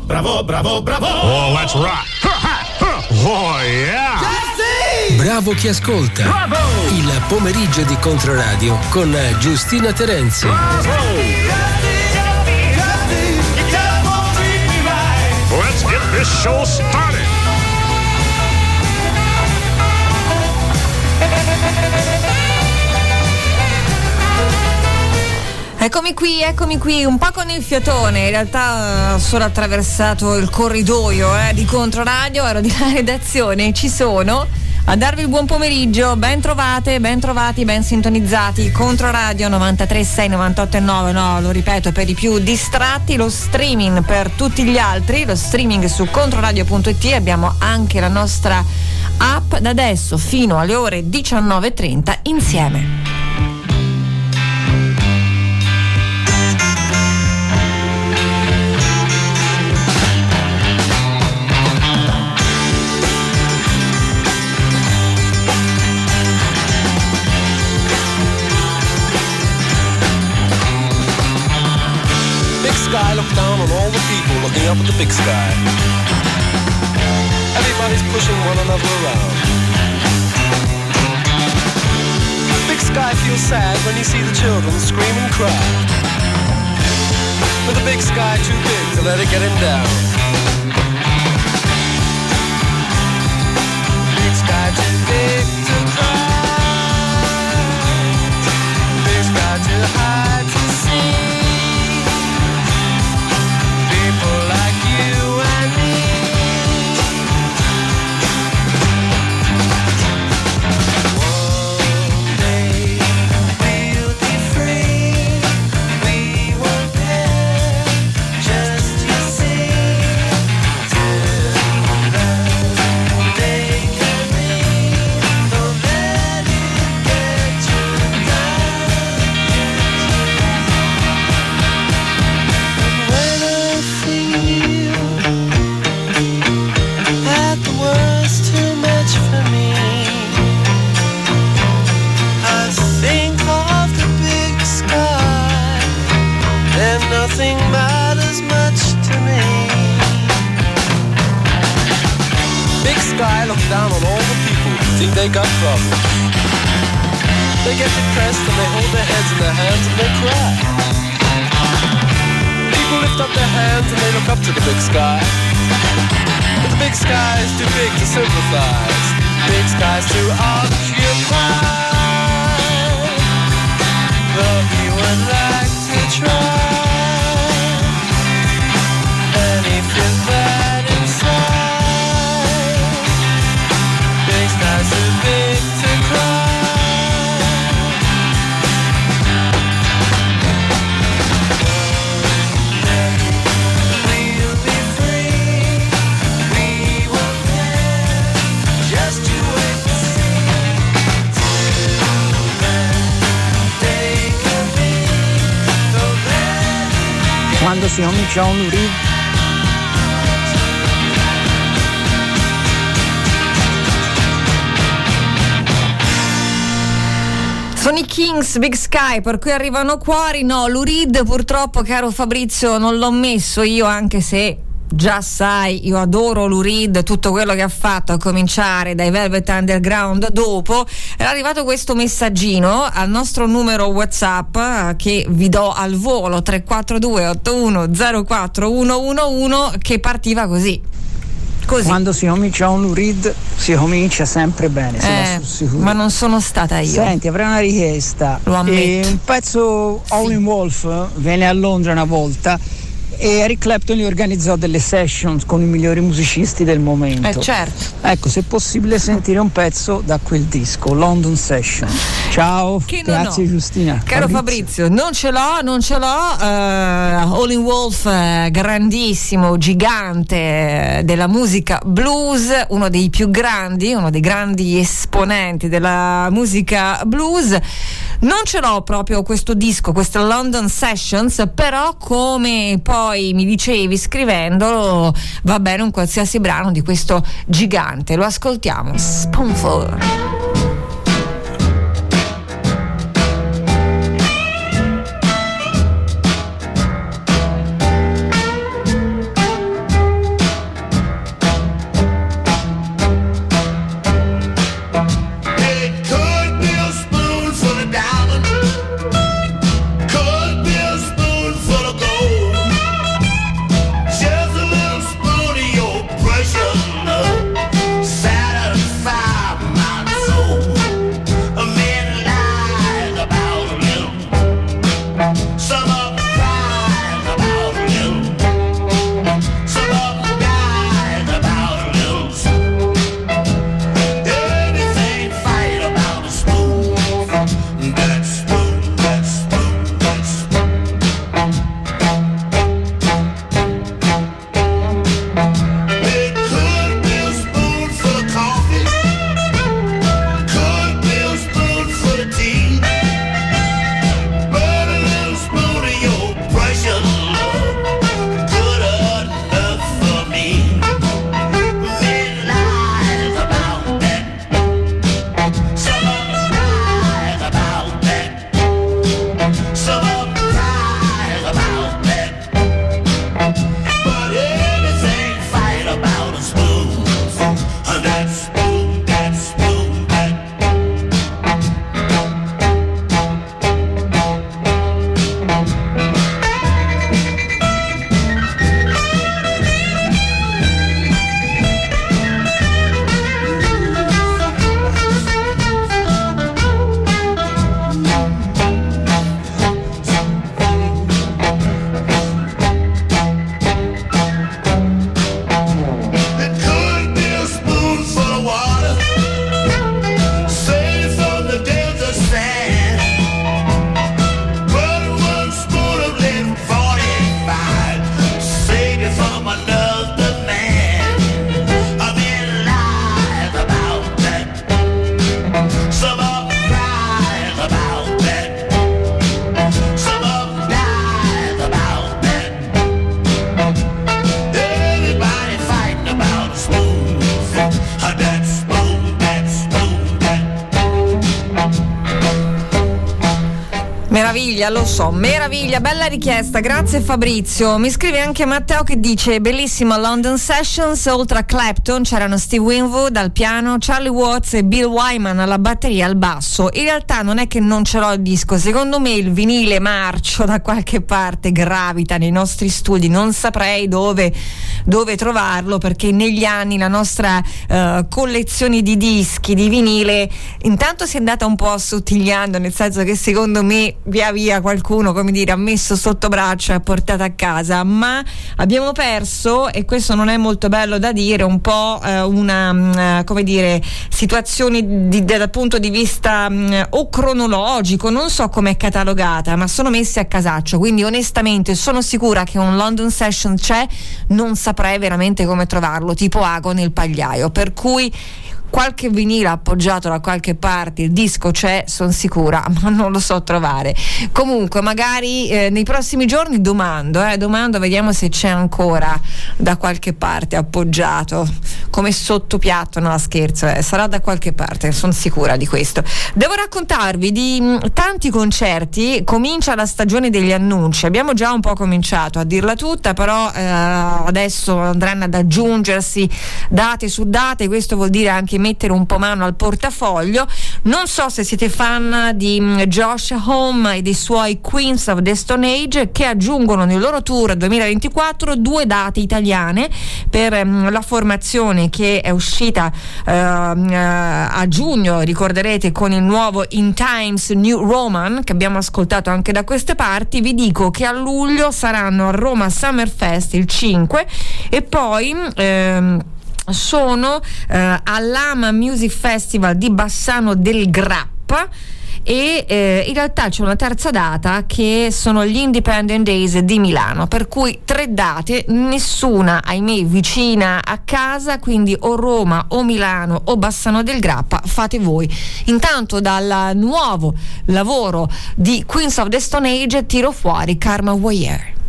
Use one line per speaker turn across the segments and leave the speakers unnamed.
bravo, bravo, bravo, bravo.
Oh, let's rock. Oh, yeah.
Bravo chi ascolta.
Bravo.
Il pomeriggio di Controradio con Giustina Terenzi.
Let's get this show started.
Eccomi qui, eccomi qui, un po' con il fiatone, in realtà ho solo attraversato il corridoio eh, di Controradio, ero di là redazione, ci sono. A darvi il buon pomeriggio, ben trovate, ben trovati, ben sintonizzati, Controradio 93.6, 98.9, no, lo ripeto, per i più distratti, lo streaming per tutti gli altri, lo streaming su controradio.it, abbiamo anche la nostra app da adesso fino alle ore 19.30 insieme.
Sky, look down on all the people looking up at the big sky. Everybody's pushing one another around. Big sky feels sad when you see the children scream and cry. But the big sky too big to let it get him down. Big sky too big
Un uri
Sono i Kings Big Sky, per cui arrivano cuori. No, l'Urid purtroppo, caro Fabrizio, non l'ho messo io, anche se già sai, io adoro l'Urid, tutto quello che ha fatto, a cominciare dai Velvet Underground dopo. È arrivato questo messaggino al nostro numero WhatsApp eh, che vi do al volo 342 81 04111 che partiva così. Così.
Quando si comincia un urid si comincia sempre bene,
Eh, ma non sono stata io.
Senti, avrei una richiesta.
Lo ammetto.
Eh, un pezzo Howlin' Wolf venne a Londra una volta e Eric Clapton gli organizzò delle sessions con i migliori musicisti del momento.
Eh certo.
Ecco, se è possibile sentire un pezzo da quel disco, London Session. Ciao, grazie
ho.
Giustina.
Caro Fabrizio, non ce l'ho, non ce l'ho. eh, All in Wolf, eh, grandissimo, gigante eh, della musica blues, uno dei più grandi, uno dei grandi esponenti della musica blues. Non ce l'ho proprio questo disco, queste London Sessions, però come poi mi dicevi scrivendolo, va bene un qualsiasi brano di questo gigante. Lo ascoltiamo. Spoonful. Meraviglia, lo so, meraviglia, bella richiesta, grazie Fabrizio. Mi scrive anche Matteo che dice bellissima London Sessions, oltre a Clapton c'erano Steve Winwood al piano, Charlie Watts e Bill Wyman alla batteria al basso. In realtà non è che non ce l'ho il disco, secondo me il vinile marcio da qualche parte gravita nei nostri studi, non saprei dove, dove trovarlo perché negli anni la nostra uh, collezione di dischi, di vinile, intanto si è andata un po' assottigliando, nel senso che secondo me via via qualcuno, come dire, ha messo sotto braccio e ha portato a casa, ma abbiamo perso, e questo non è molto bello da dire, un po' eh, una, mh, mm, come dire, situazione di, dal punto di vista mh, mm, o cronologico, non so come è catalogata, ma sono messi a casaccio, quindi onestamente sono sicura che un London Session c'è, non saprei veramente come trovarlo, tipo ago nel pagliaio, per cui qualche vinile appoggiato da qualche parte, il disco c'è, sono sicura, ma non lo so trovare. Comunque, magari eh, nei prossimi giorni domando, eh, domando, vediamo se c'è ancora da qualche parte appoggiato, come sottopiatto, no scherzo, eh, sarà da qualche parte, sono sicura di questo. Devo raccontarvi di mh, mm, tanti concerti, comincia la stagione degli annunci, abbiamo già un po' cominciato a dirla tutta, però eh, adesso andranno ad aggiungersi date su date, questo vuol dire anche mettere un po' mano al portafoglio. Non so se siete fan di mm, Josh Home e dei suoi Queens of the Stone Age che aggiungono nel loro tour 2024 due date italiane per um, la formazione che è uscita uh, uh, a giugno, ricorderete con il nuovo In Times New Roman che abbiamo ascoltato anche da queste parti. Vi dico che a luglio saranno a Roma Summer Fest il 5 e poi um, sono eh, all'Ama Music Festival di Bassano del Grappa e eh, in realtà c'è una terza data che sono gli Independent Days di Milano, per cui tre date, nessuna ahimè vicina a casa, quindi o Roma o Milano o Bassano del Grappa, fate voi. Intanto dal nuovo lavoro di Queens of the Stone Age tiro fuori Karma Warrior.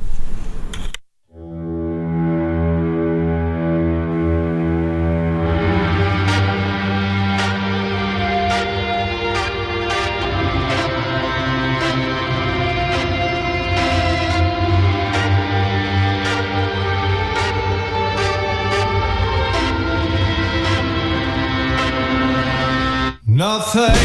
face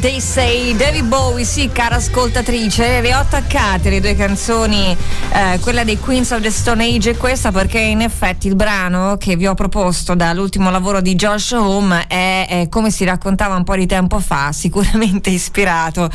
They Say,
David Bowie, sì, cara ascoltatrice, le ho attaccate le due canzoni, eh, quella dei Queens of the Stone Age e questa perché in effetti il brano che vi ho proposto dall'ultimo lavoro di Josh Home è, è, come si raccontava un po' di tempo fa, sicuramente ispirato,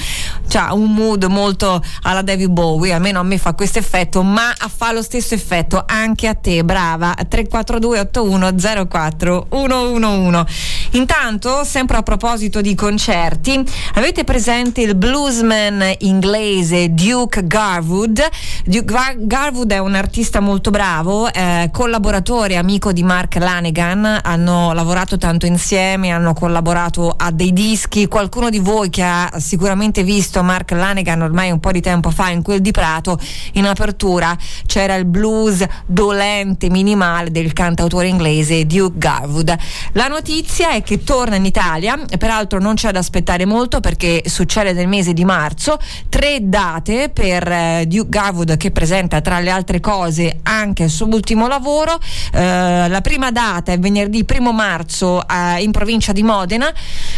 ha un mood molto alla David Bowie, almeno a me fa questo effetto, ma fa lo stesso effetto anche a te, brava, 342 81 04 111. Intanto, sempre a proposito di concerti, avete presente il bluesman inglese Duke Garwood? Duke Gar- Garwood è un artista molto bravo, eh, collaboratore, amico di Mark Lanegan, hanno lavorato tanto insieme, hanno collaborato a dei dischi. Qualcuno di voi che ha sicuramente visto Mark Lanegan ormai un po' di tempo fa in quel di Prato, in apertura c'era il blues dolente, minimale del cantautore inglese Duke Garwood. La notizia è che torna in Italia, peraltro non c'è da aspettare molto perché succede nel mese di marzo, tre date per eh, Duke Garwood che presenta tra le altre cose anche il suo ultimo lavoro. Eh, la prima data è venerdì 1 marzo eh, in provincia di Modena,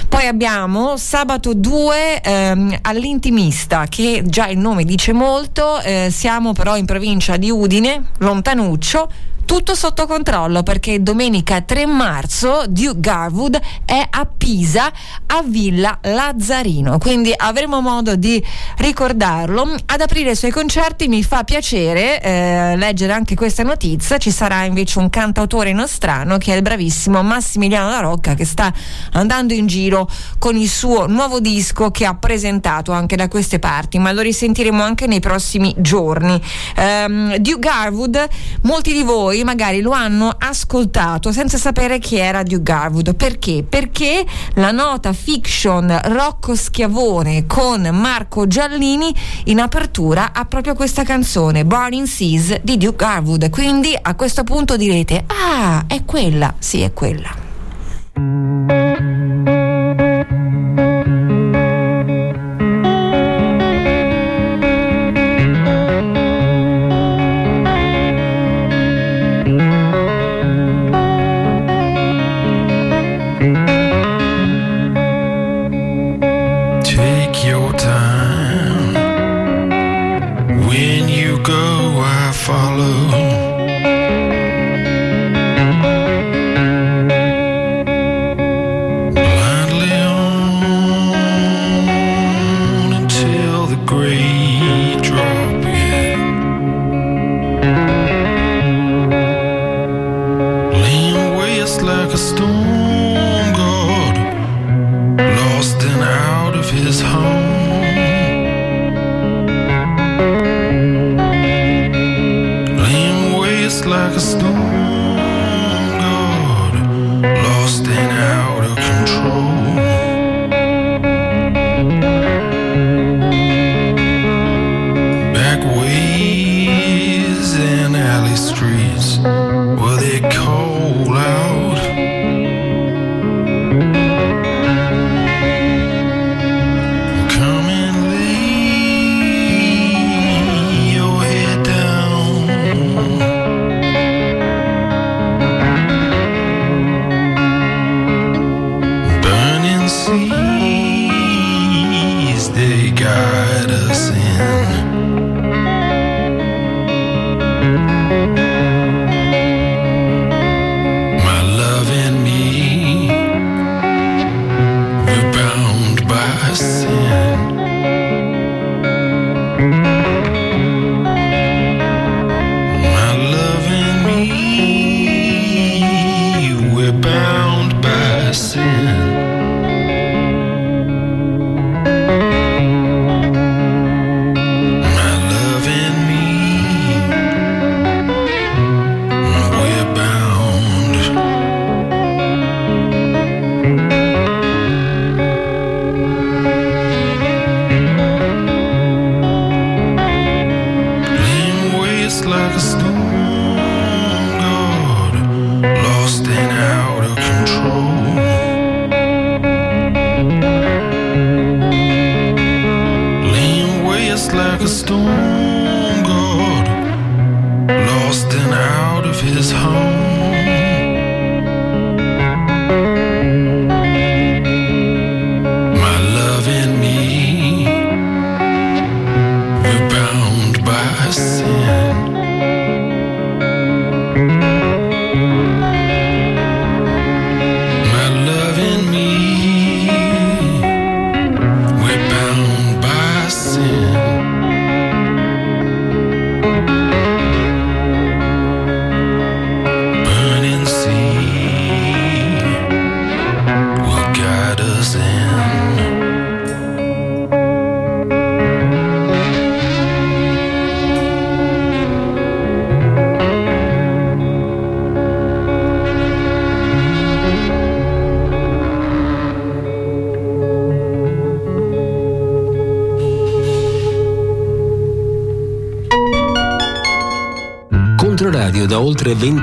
poi abbiamo sabato 2 ehm, all'Intimista che già il nome dice molto, eh, siamo però in provincia di Udine, lontanuccio.
Tutto sotto controllo perché domenica 3 marzo Duke Garwood è a Pisa a Villa Lazzarino, quindi avremo modo di ricordarlo. Ad aprire i suoi concerti mi fa piacere eh, leggere anche questa notizia, ci sarà invece un cantautore nostrano che è il bravissimo Massimiliano La Rocca che sta andando in giro con il suo nuovo disco che ha presentato anche da queste parti, ma lo risentiremo anche nei prossimi giorni. Um, Duke Garwood, molti di voi magari lo hanno ascoltato senza sapere chi era Duke Garwood. Perché? Perché la nota fiction Rocco Schiavone con Marco Giallini in apertura ha proprio questa canzone, Burning Seas di Duke Garwood. Quindi a questo punto direte, ah, è quella, sì è quella.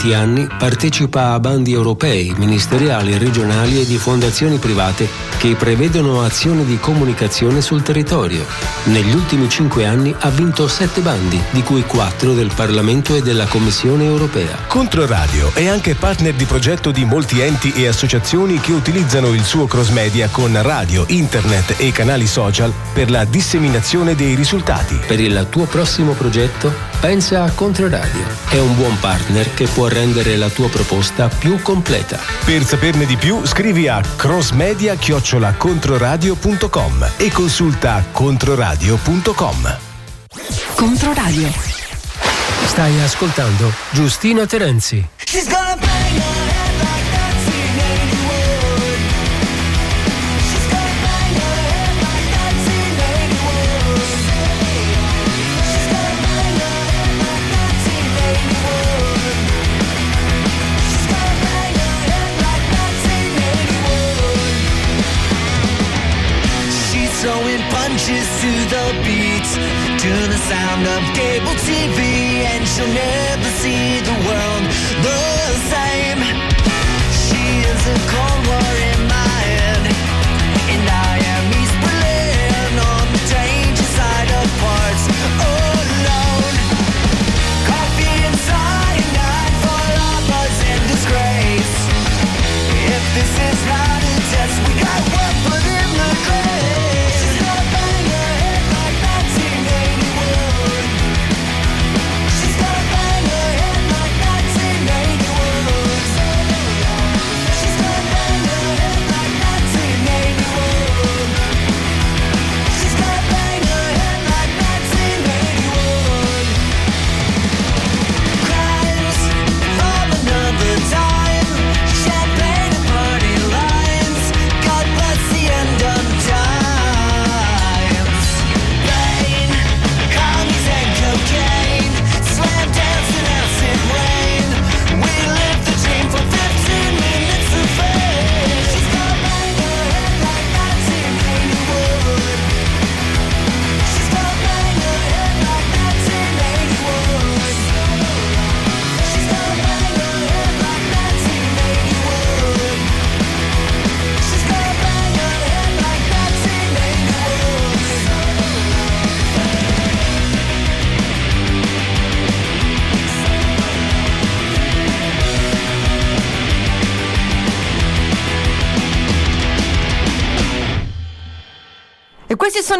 20 anni partecipa a bandi europei, ministeriali, regionali e di fondazioni private che prevedono azioni di comunicazione sul territorio. Negli ultimi cinque anni ha vinto sette bandi, di cui quattro del Parlamento e della Commissione europea.
Controradio è anche partner di progetto di molti enti e associazioni che utilizzano il suo cross media con radio, internet e canali social per la disseminazione dei risultati.
Per il tuo prossimo progetto pensa a Controradio. È un buon
partner che può rendere la tua proposta più completa.
Per saperne di più scrivi a crossmedia-controradio.com e consulta controradio.com.
Controradio.
Stai ascoltando Giustina Terenzi.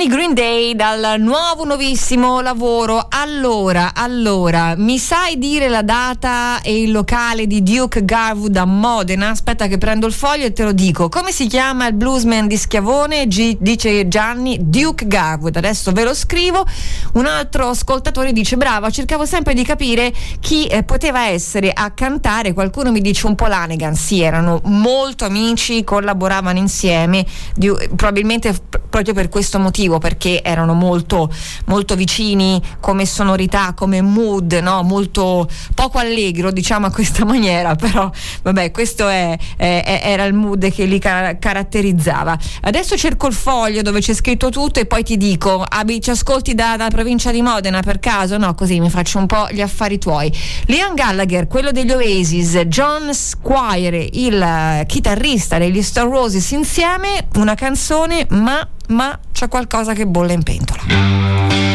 Green Day dal nuovo nuovissimo lavoro. Allora, allora, mi sai dire la data e il locale di Duke Garwood a Modena? Aspetta che prendo il foglio e te lo dico. Come si chiama il bluesman di Schiavone? Gi- dice Gianni Duke Garwood. Adesso ve lo scrivo. Un altro ascoltatore dice: Brava, cercavo sempre di capire chi eh, poteva essere a cantare. Qualcuno mi dice un po' Lanegan. Sì, erano molto amici, collaboravano insieme. Di- probabilmente proprio per questo motivo, perché erano molto, molto vicini come sonorità, come mood, no? molto poco allegro, diciamo a questa maniera, però vabbè, questo è, è- era il mood che li ca- caratterizzava. Adesso cerco il foglio dove c'è scritto tutto e poi ti dico, abi, ci ascolti da- dalla provincia di Modena per caso? No, così mi faccio un po' gli affari tuoi. Liam Gallagher, quello degli Oasis, John Squire, il eh, chitarrista degli Star Roses insieme, una canzone, ma, ma c'è qualcosa che bolle in pentola.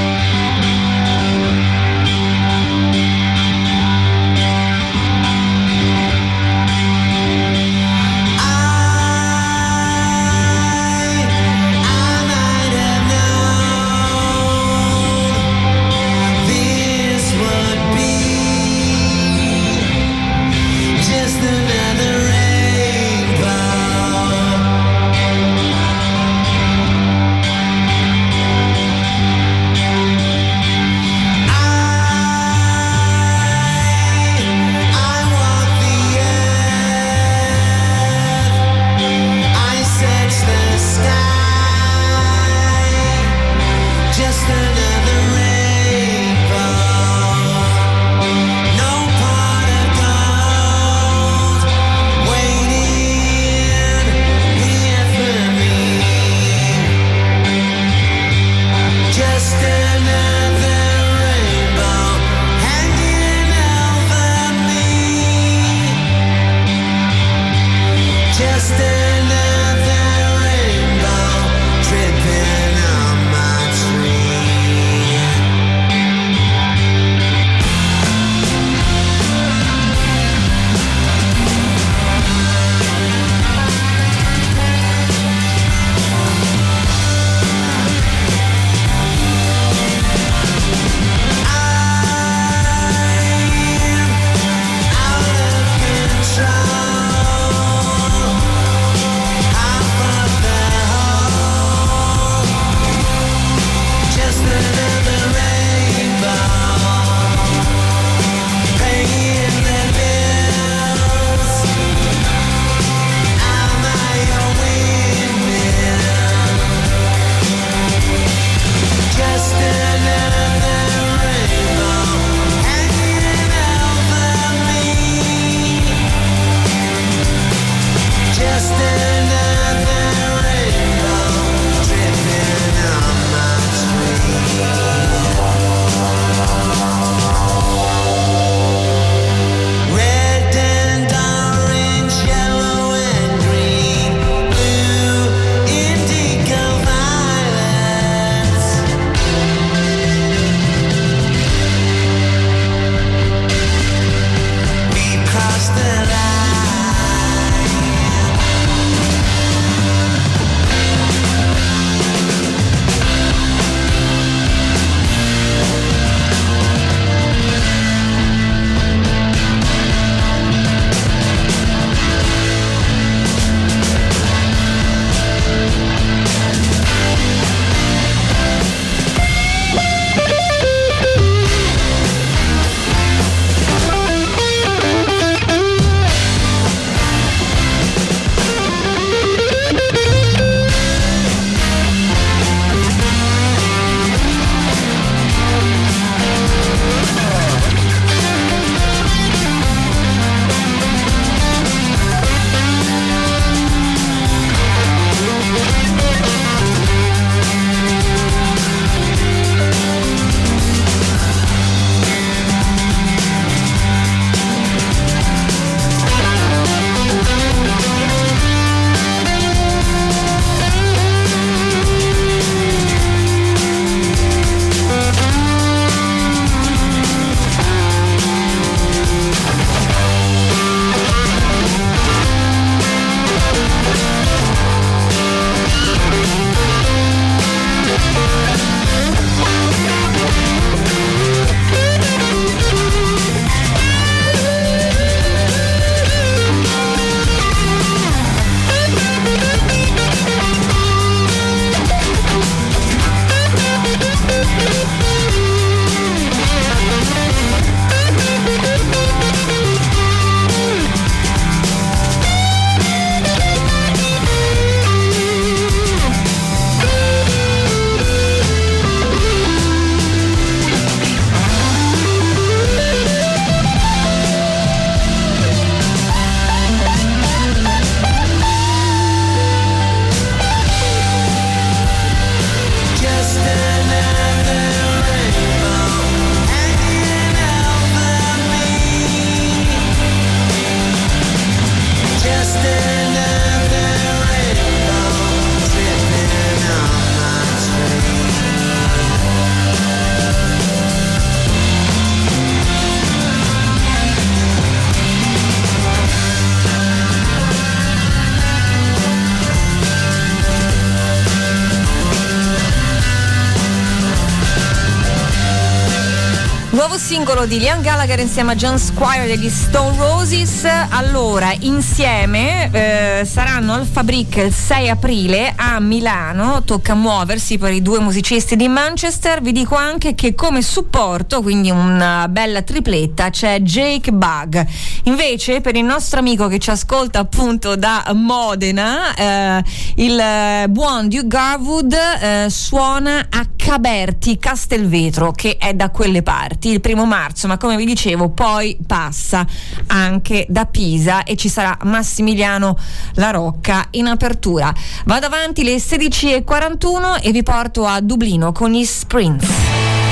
Singolo di Liam Gallagher insieme a John Squire degli Stone Roses. Allora, insieme eh, saranno al Fabric il 6 aprile a Milano. Tocca muoversi per i due musicisti di Manchester. Vi dico anche che come supporto, quindi una bella tripletta, c'è Jake Bug. Invece, per il nostro amico che ci ascolta appunto da Modena, eh, il eh, buon Duke Garwood eh, suona a Caberti Castelvetro, che è da quelle parti il primo marzo, ma come vi dicevo, poi passa anche da Pisa e ci sarà Massimiliano La Rocca in apertura. Vado avanti le 16.41 e vi porto a Dublino con gli Sprints.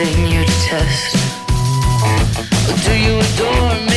Everything you detest? Do you adore me?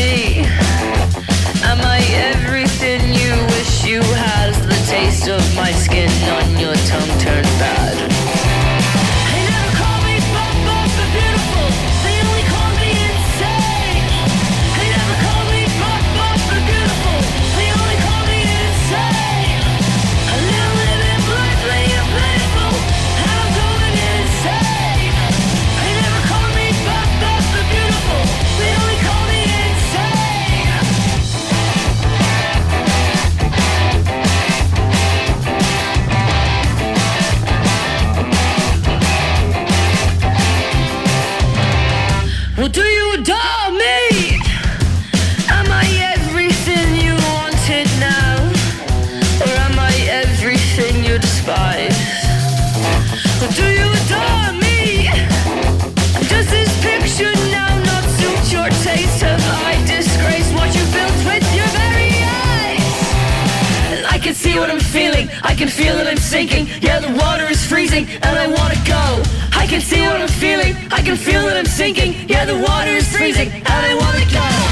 I can see what I'm feeling. I can feel that I'm sinking. Yeah, the water is freezing and I wanna go. I can see what I'm feeling. I can feel that I'm sinking. Yeah, the water is freezing and I wanna go.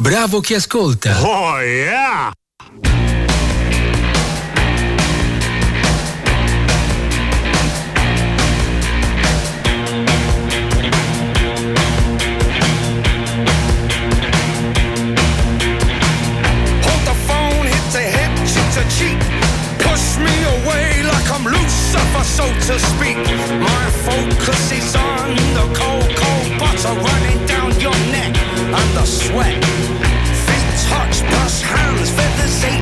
Bravo chi ascolta.
Oh yeah!
Hold the phone, hit the hip, cheat to cheat. Push me away like I'm Lucifer, so to speak. My focus is on the cold, cold butter running down your neck and the sweat.
say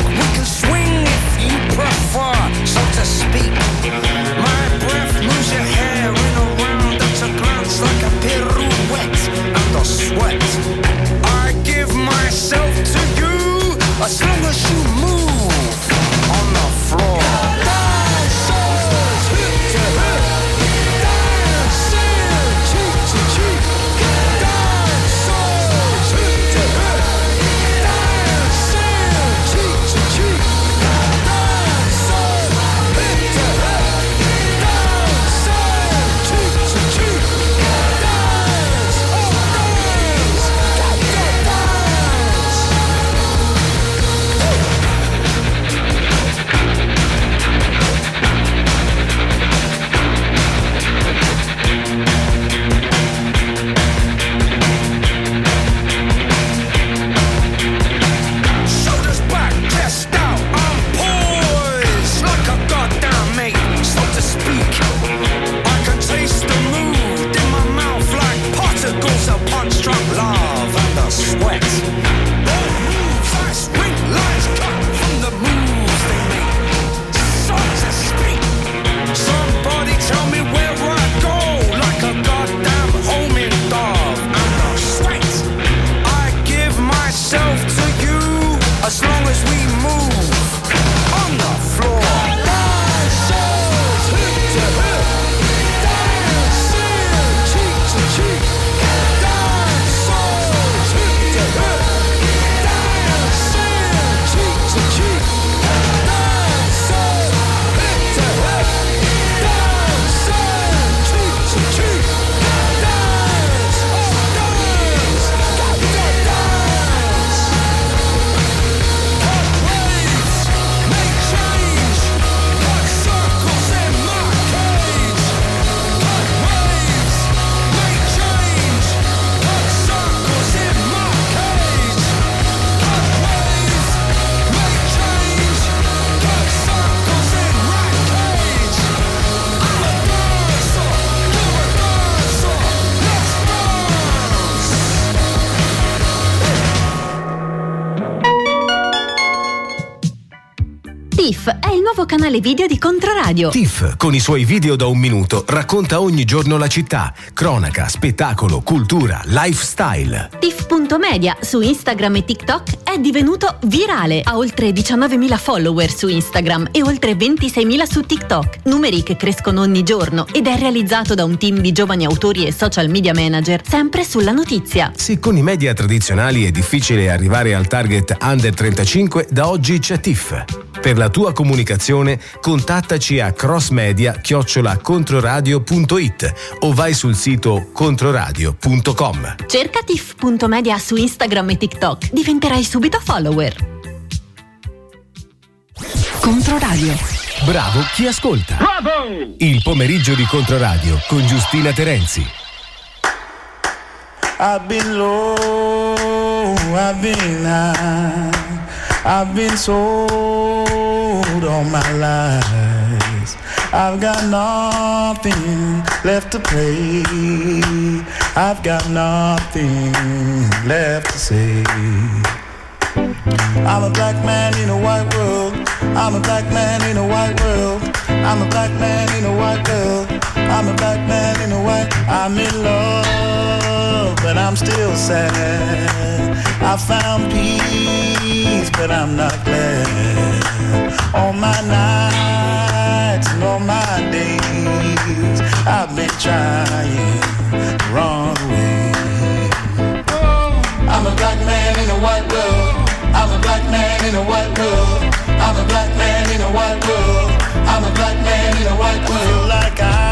canale video di Controradio.
TIFF, con i suoi video da un minuto, racconta ogni giorno la città. Cronaca, spettacolo, cultura, lifestyle.
TIFF.media su Instagram e TikTok è divenuto virale. Ha oltre 19.000 follower su Instagram e oltre 26.000 su TikTok. Numeri che crescono ogni giorno ed è realizzato da un team di giovani autori e social media manager, sempre sulla notizia.
Se con i media tradizionali è difficile arrivare al target under 35, da oggi c'è TIFF. Per la tua comunicazione contattaci a crossmedia-controradio.it o vai sul sito controradio.com.
Cerca TIFF.media su Instagram e TikTok. Diventerai subito follower.
Controradio. Bravo chi ascolta.
Bravo!
Il pomeriggio di Controradio con Giustina Terenzi.
I've been low, I've been high, I've been sold all my lies. I've got nothing left to play. I've got nothing left to say. I'm a black man in a white world. I'm a black man in a white world. I'm a black man in a white world. I'm a black man in a white. I'm in love, but I'm still sad. I found peace, but I'm not glad. All my nights and all my days, I've been trying the wrong way. I'm a black man in a white world. I'm a black man in a white world. I'm a black man in a white world. I'm a black man in a white world. I feel like I've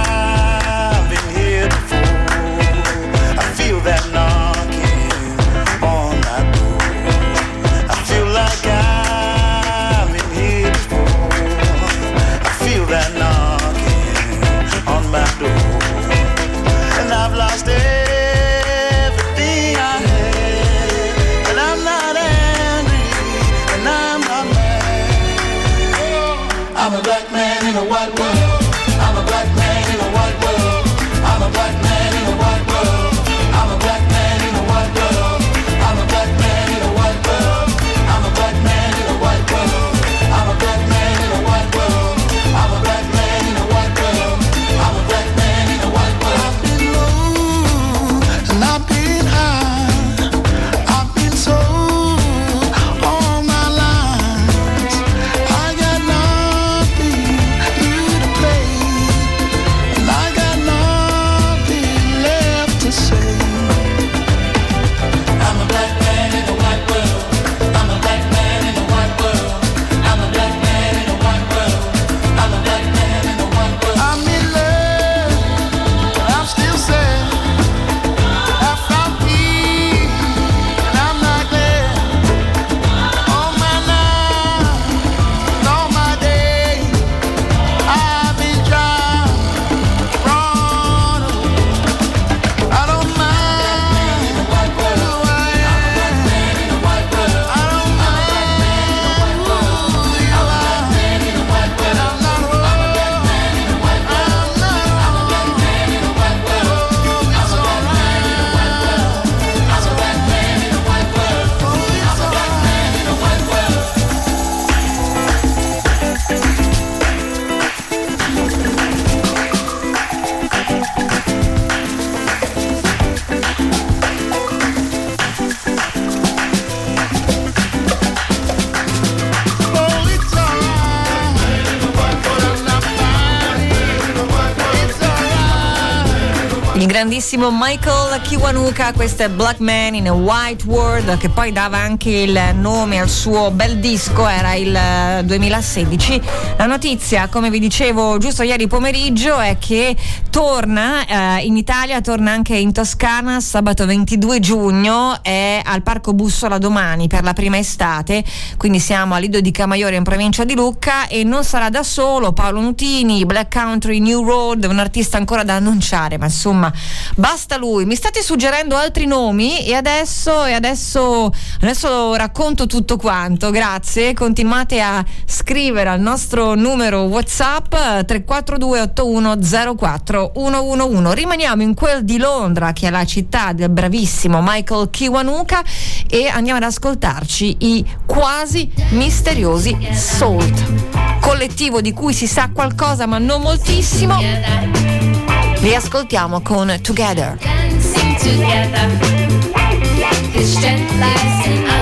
Il grandissimo Michael Kiwanuka, questo è Black Man in a White World, che poi dava anche il nome al suo bel disco, era il eh, 2016. La notizia, come vi dicevo giusto ieri pomeriggio, è che torna eh, in Italia, torna anche in Toscana sabato 22 giugno, è al Parco Bussola domani per la prima estate, quindi siamo a Lido di Camaiore in provincia di Lucca e non sarà da solo, Paolo Nutini, Black Country, New Road, un artista ancora da annunciare, ma insomma basta lui. Mi state suggerendo altri nomi e adesso, e adesso, adesso racconto tutto quanto. Grazie. Continuate a scrivere al nostro numero WhatsApp 342 8104 111. Rimaniamo in quel di Londra, che è la città del bravissimo Michael Kiwanuka, e andiamo ad ascoltarci i quasi misteriosi Salt. Collettivo di cui si sa qualcosa, ma non moltissimo. Li ascoltiamo con Together.
dancing together. His strength lies in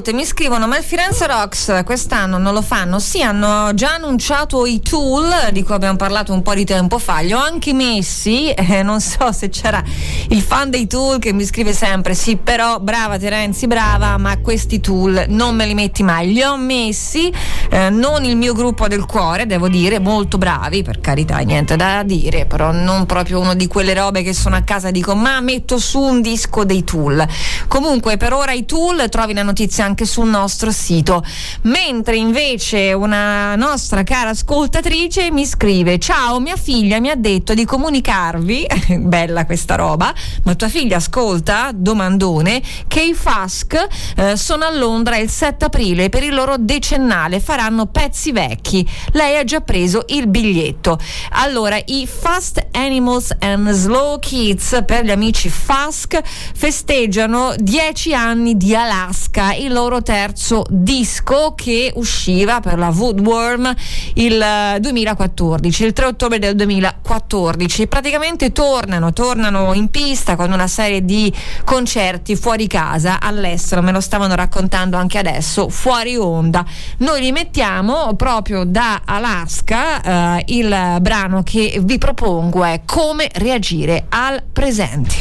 Salt, mi scrivono ma il Firenze Rocks quest'anno non lo fanno? Sì, hanno già annunciato i tool di cui abbiamo parlato un po' di tempo fa, li ho anche messi, eh, non so se c'era il fan dei tool che mi scrive sempre sì però brava Terenzi, brava, ma questi tool non me li metti mai, li ho messi, eh, non il mio gruppo del cuore, devo dire, molto bravi, per carità, niente da dire, però non proprio uno di quelle robe che sono a casa e dico ma metto su un disco dei tool. Comunque per ora i tool trovi la notizia anche sul nostro sito. Mentre invece una nostra cara ascoltatrice mi scrive: Ciao, mia figlia mi ha detto di comunicarvi, bella questa roba, ma tua figlia ascolta, domandone, che i FASC eh, sono a Londra il 7 aprile per il loro decennale, faranno pezzi vecchi. Lei ha già preso il biglietto. Allora, i Fast Animals and Slow Kids per gli amici FASC festeggiano 10 anni di Alaska, il loro terzo disco che usciva per la Woodworm il eh, 2014, il 3 ottobre del 2014. Praticamente tornano, tornano in pista con una serie di concerti fuori casa, all'estero, me lo stavano raccontando anche adesso, fuori onda. Noi li mettiamo proprio da Alaska, eh, il brano che vi propongo è come reagire al presente.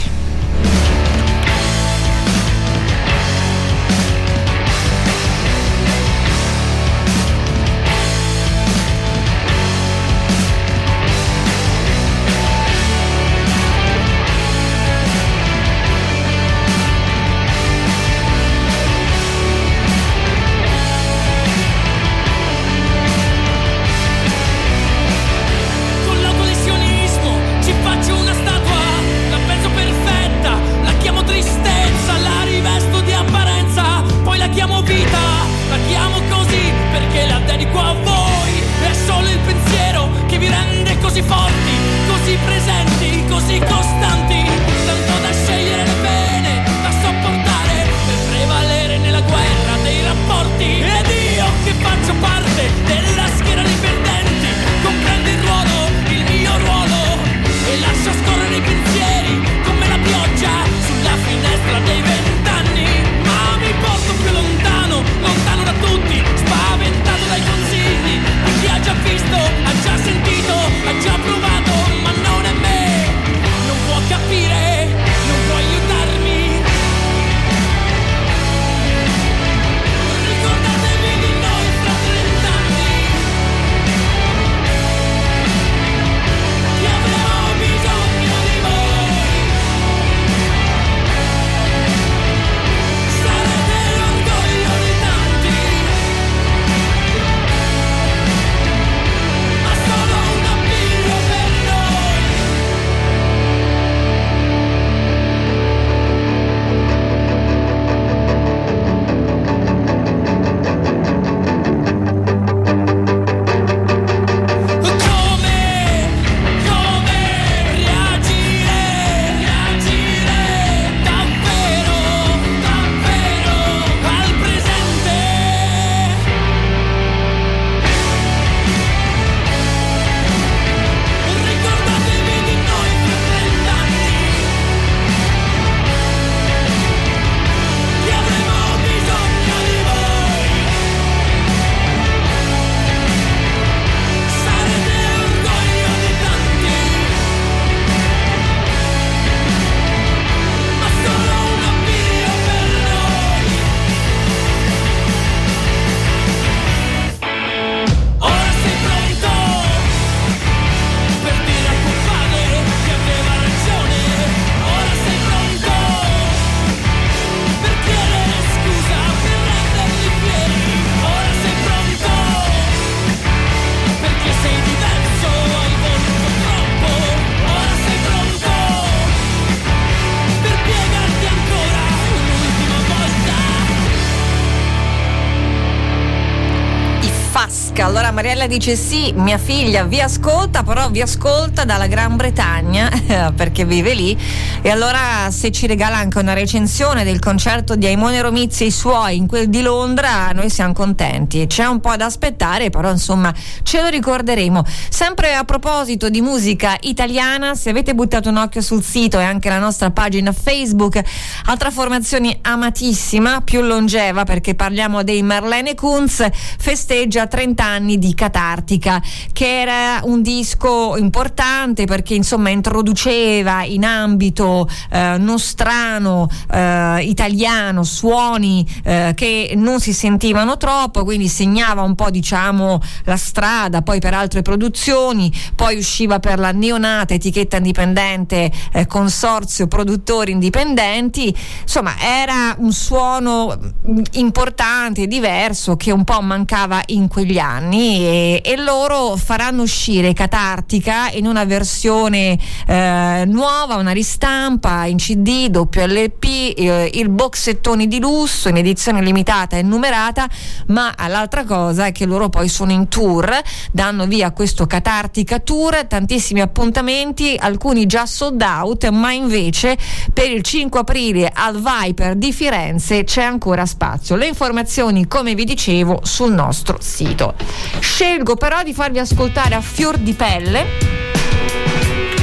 Mariella dice sì, mia figlia vi ascolta, però vi ascolta dalla Gran Bretagna perché vive lì. E allora se ci regala anche una recensione del concerto di Aimone Romizzi e i suoi in quel di Londra, noi siamo contenti. C'è un po' da aspettare, però insomma ce lo ricorderemo. Sempre a proposito di musica italiana, se avete buttato un occhio sul sito e anche la nostra pagina Facebook, altra formazione amatissima, più longeva perché parliamo dei Marlene Kunz, festeggia 30 anni di Catartica, che era un disco importante perché insomma introduceva in ambito eh, nostrano, eh, italiano, suoni eh, che non si sentivano troppo, quindi segnava un po' diciamo la strada, poi per altre produzioni, poi usciva per la neonata etichetta indipendente eh, consorzio produttori indipendenti, insomma era un suono mm, importante, diverso che un po' mancava in quegli anni e, e loro faranno uscire Catartica in una versione eh, nuova, una ristampa in CD, WLP, eh, il boxettoni di lusso in edizione limitata e numerata, ma l'altra cosa è che loro poi sono in tour, danno via questo Catartica Tour, tantissimi appuntamenti, alcuni già sold out, ma invece per il 5 aprile al Viper di Firenze c'è ancora spazio. Le informazioni, come vi dicevo, sul nostro sito. Scelgo però di farvi ascoltare a fior di pelle,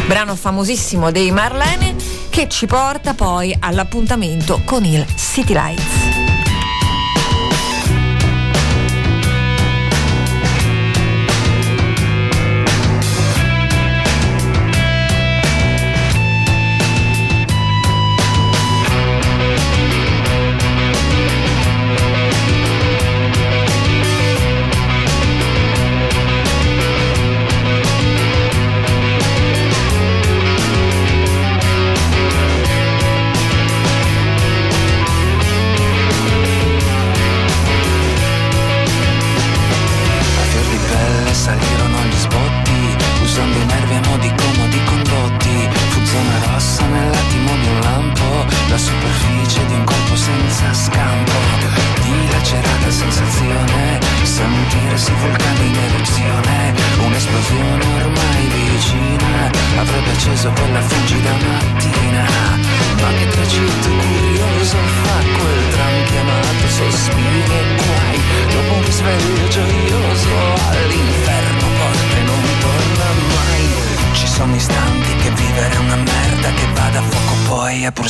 brano famosissimo dei Marlene, che ci porta poi all'appuntamento con il City Lights.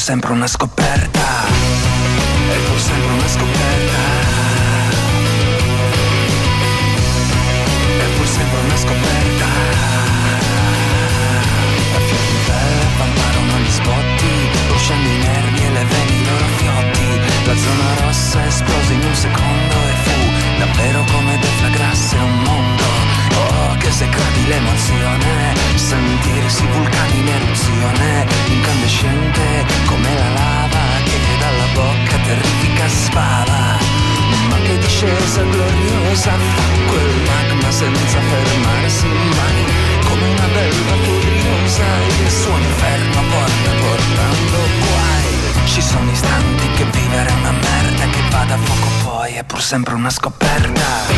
Sempre una scoperta sempre una scoperta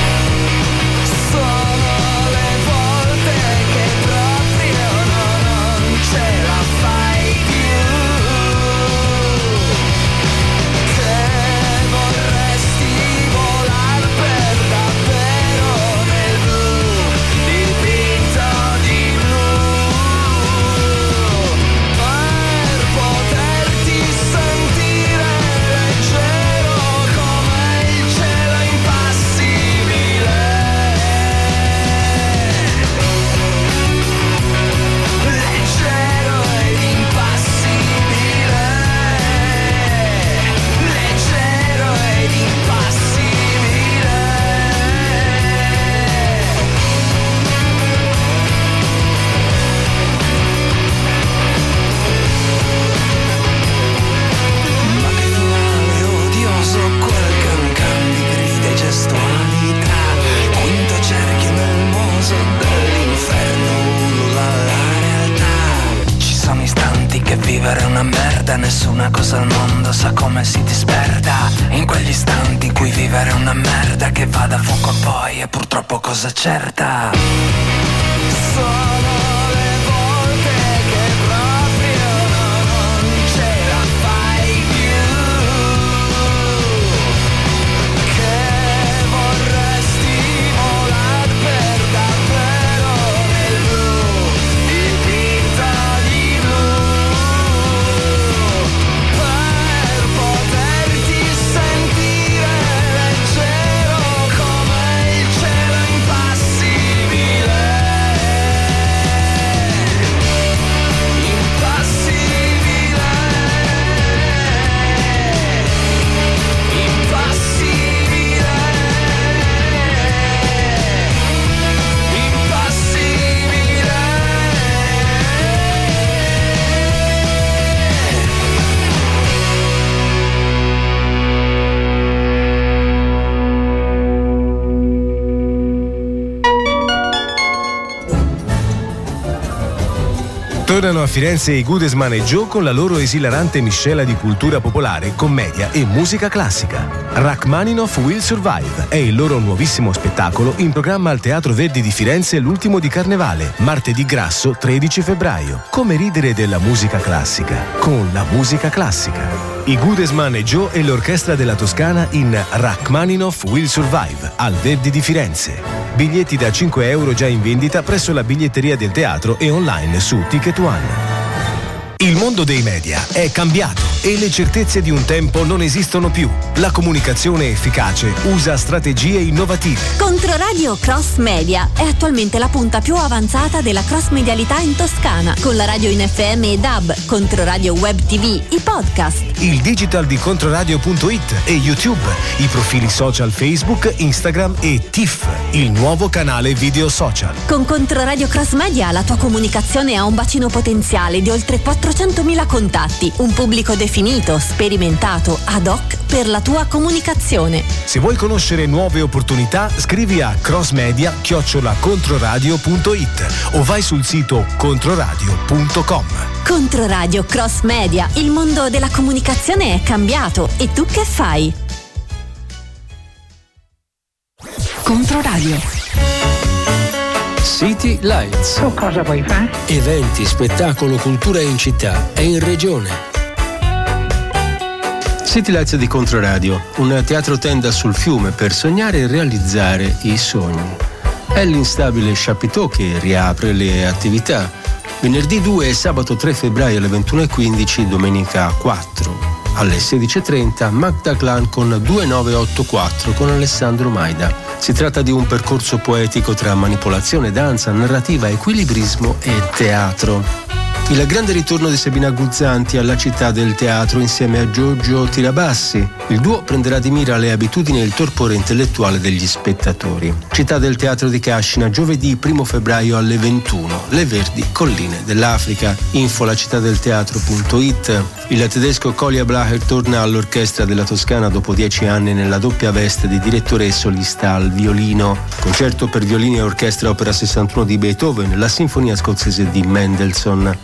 Firenze i Goodesman e Joe con la loro esilarante miscela di cultura popolare, commedia e musica classica. Rachmaninoff Will Survive è il loro nuovissimo spettacolo in programma al Teatro Verdi di Firenze l'ultimo di Carnevale, martedì grasso 13 febbraio. Come ridere della musica classica con la musica classica. I Goodesman e Joe e l'orchestra della Toscana in Rachmaninoff Will Survive al Verdi di Firenze. Biglietti da 5 euro già in vendita presso la biglietteria del teatro e online su Ticket One. Il mondo dei media è cambiato e le certezze di un tempo non esistono più. La comunicazione efficace usa strategie innovative.
Controradio Cross Media è attualmente la punta più avanzata della cross medialità in Toscana, con la radio in FM e DAB, Controradio Web TV, i podcast.
Il digital di Controradio.it e YouTube, i profili social Facebook, Instagram e TIFF, il nuovo canale video social.
Con Controradio Cross Media la tua comunicazione ha un bacino potenziale di oltre 400.000 contatti, un pubblico definito, sperimentato, ad hoc per la tua comunicazione.
Se vuoi conoscere nuove opportunità, scrivi a crossmedia-controradio.it o vai sul sito controradio.com.
Controradio Cross Media, il mondo della comunicazione è cambiato e tu che fai?
Controradio. City Lights.
cosa vuoi fare?
Eventi, spettacolo, cultura in città e in regione. City Lights di Controradio, un teatro tenda sul fiume per sognare e realizzare i sogni. È l'instabile Chapiteau che riapre le attività. Venerdì 2 e sabato 3 febbraio alle 21.15, domenica 4 alle 16.30 Magda Clan con 2984 con Alessandro Maida. Si tratta di un percorso poetico tra manipolazione, danza, narrativa, equilibrismo e teatro. Il grande ritorno di Sabina Guzzanti alla città del teatro insieme a Giorgio Tirabassi. Il duo prenderà di mira le abitudini e il torpore intellettuale degli spettatori. Città del teatro di Cascina, giovedì 1 febbraio alle 21. Le Verdi Colline dell'Africa. Info la città del teatro.it. Il tedesco Colia Blacher torna all'orchestra della Toscana dopo dieci anni nella doppia veste di direttore e solista al violino. Concerto per violini e orchestra opera 61 di Beethoven, la sinfonia scozzese di Mendelssohn.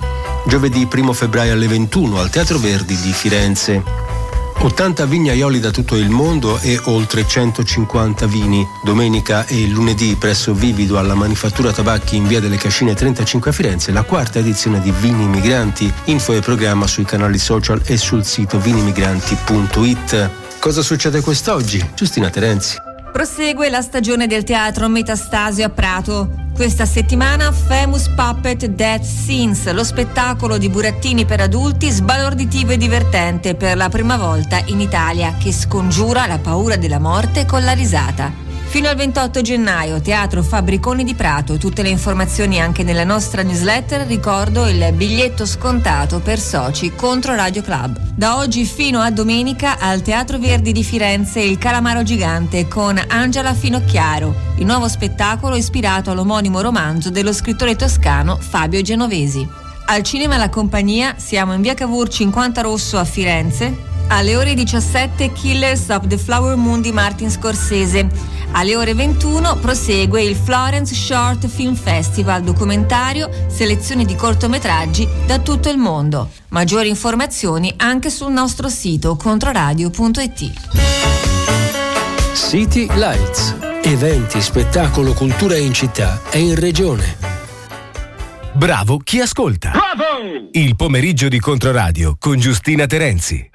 Giovedì 1 febbraio alle 21 al Teatro Verdi di Firenze. 80 vignaioli da tutto il mondo e oltre 150 vini. Domenica e lunedì presso Vivido alla Manifattura Tabacchi in via delle Cascine 35 a Firenze la quarta edizione di Vini Migranti. Info e programma sui canali social e sul sito vinimigranti.it. Cosa succede quest'oggi? Giustina Terenzi.
Prosegue la stagione del teatro Metastasio a Prato. Questa settimana Famous Puppet Death Scenes, lo spettacolo di burattini per adulti sbalorditivo e divertente per la prima volta in Italia che scongiura la paura della morte con la risata. Fino al 28 gennaio, Teatro Fabbriconi di Prato. Tutte le informazioni anche nella nostra newsletter. Ricordo il biglietto scontato per soci contro Radio Club. Da oggi fino a domenica al Teatro Verdi di Firenze Il Calamaro Gigante con Angela Finocchiaro, il nuovo spettacolo ispirato all'omonimo romanzo dello scrittore toscano Fabio Genovesi. Al cinema La Compagnia siamo in via Cavour 50 Rosso a Firenze. Alle ore 17 Killers of the Flower Moon di Martin Scorsese. Alle ore 21 prosegue il Florence Short Film Festival documentario, selezioni di cortometraggi da tutto il mondo. Maggiori informazioni anche sul nostro sito controradio.it.
City Lights. Eventi, spettacolo, cultura in città e in regione.
Bravo chi ascolta.
Bravo!
Il pomeriggio di Controradio con Giustina Terenzi.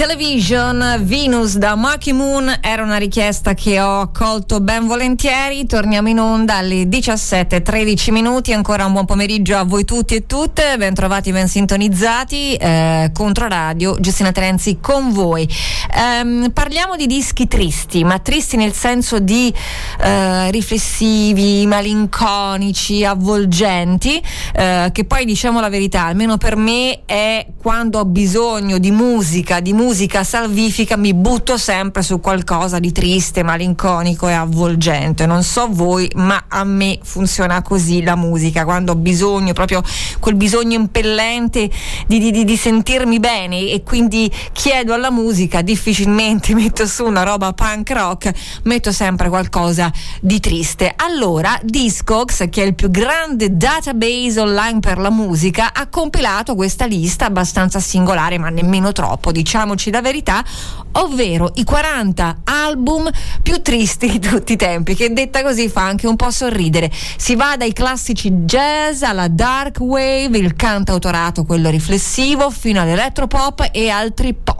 Television Venus da Marky Moon era una richiesta che ho accolto ben volentieri. Torniamo in onda alle 17.13 minuti. Ancora un buon pomeriggio a voi tutti e tutte. Ben trovati, ben sintonizzati. Eh, contro radio, Giustina Terenzi con voi. Ehm, parliamo di dischi tristi, ma tristi nel senso di eh, riflessivi, malinconici, avvolgenti, eh, che poi diciamo la verità, almeno per me è quando ho bisogno di musica, di musica salvifica, mi butto sempre su qualcosa di triste, malinconico e avvolgente. Non so voi, ma a me funziona così la musica, quando ho bisogno, proprio quel bisogno impellente di, di- di- di sentirmi bene e quindi chiedo alla musica, difficilmente metto su una roba punk rock, metto sempre qualcosa di triste. Allora, Discogs, che è il più grande database online per la musica, ha compilato questa lista abbastanza singolare, ma nemmeno troppo, diciamo diciamoci la verità, ovvero i 40 album più tristi di tutti i tempi, che detta così fa anche un po' sorridere. Si va dai classici jazz alla dark wave, il cantautorato, quello riflessivo, fino all'elettropop e altri pop.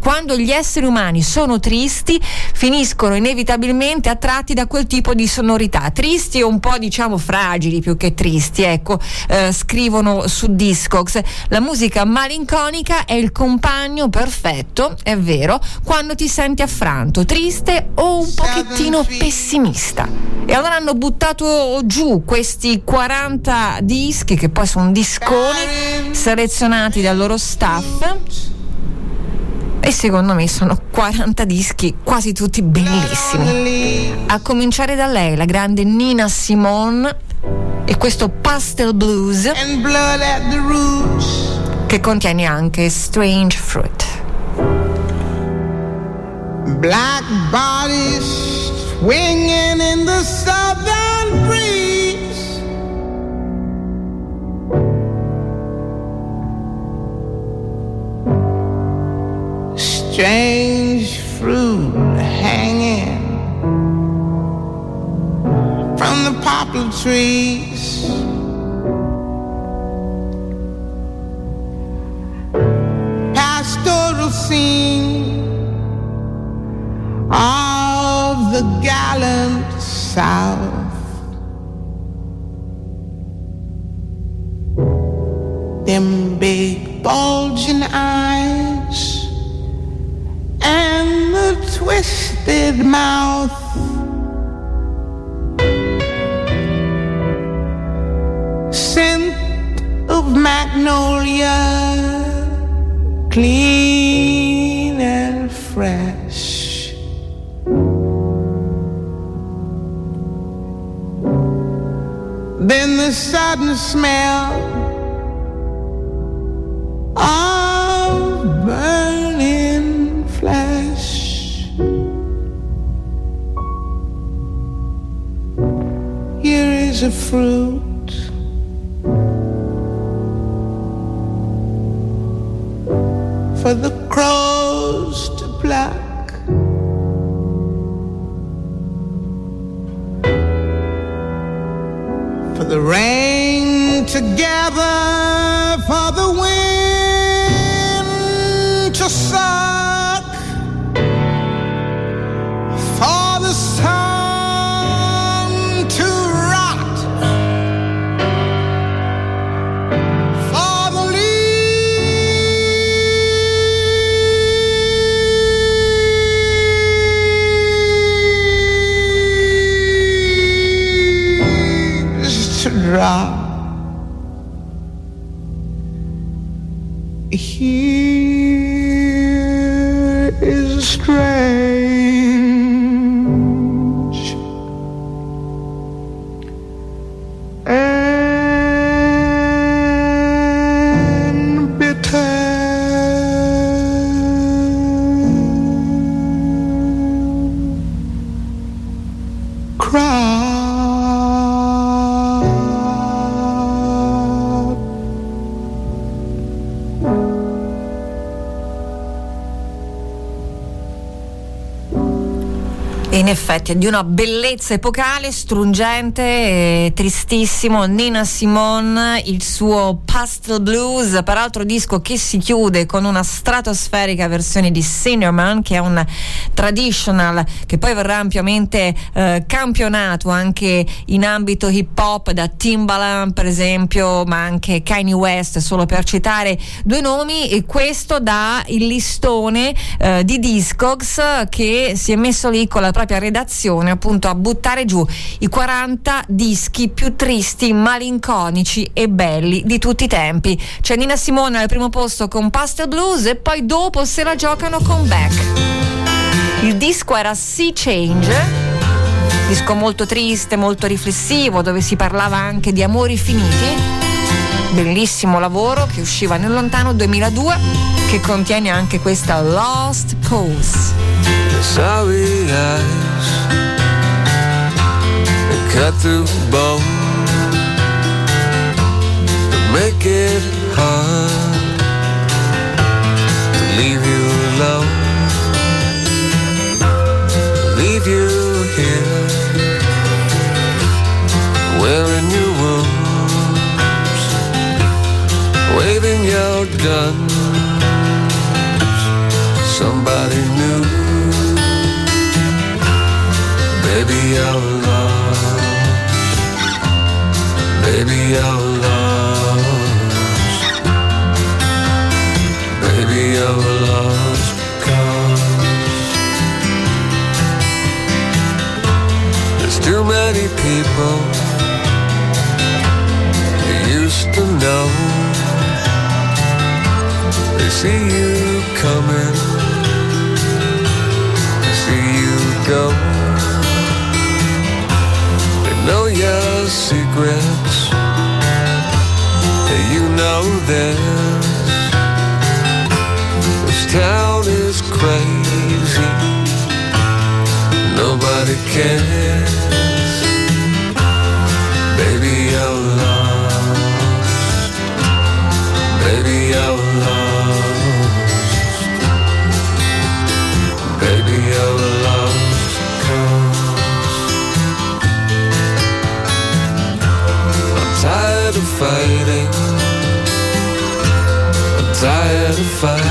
Quando gli esseri umani sono tristi, finiscono inevitabilmente attratti da quel tipo di sonorità, tristi e un po' diciamo fragili più che tristi, ecco, eh, scrivono su Discogs. La musica malinconica è il compagno perfetto, è vero, quando ti senti affranto, triste o un pochettino pessimista. E allora hanno buttato giù questi 40 dischi che poi sono disconi selezionati dal loro staff e secondo me sono 40 dischi quasi tutti bellissimi. A cominciare da lei, la grande Nina Simone e questo Pastel Blues che contiene anche Strange Fruit.
Black bodies swinging in the southern breeze. Strange fruit hanging from the poplar trees. Pastoral scene of the gallant South. Them big bulging eyes and the twisted mouth. Scent of magnolia, clean and fresh. Then the sudden smell of burning flesh. Here is a fruit. For the crows to pluck.
Effetti è di una bellezza epocale, struggente, e tristissimo. Nina Simone, il suo Pastel Blues, peraltro disco che si chiude con una stratosferica versione di Cinnamon, che è un traditional che poi verrà ampiamente eh, campionato anche in ambito hip hop da Timbaland per esempio, ma anche Kanye West, solo per citare due nomi. E questo dà il listone eh, di Discogs che si è messo lì con la propria redazione appunto a buttare giù i 40 dischi più tristi, malinconici e belli di tutti i tempi. C'è Nina Simone al primo posto con Pastel Blues e poi dopo se la giocano con Beck. Il disco era Sea Change, disco molto triste, molto riflessivo, dove si parlava anche di amori finiti. Bellissimo lavoro che usciva nel lontano 2002, che contiene anche questa Lost Cause.
sorry eyes cut through bone that make it hard to leave you alone, leave you here, wearing your wounds, waving your guns. Somebody new, baby, I'll lost, baby, I'll lost. You're lost because there's too many people you used to know. They see you coming, they see you go. They know your secrets, you know theirs. Town is crazy, nobody cares. Baby, you're lost. Baby, you're lost. Baby, you're lost. 'cause I'm tired of fighting. I'm tired of fighting.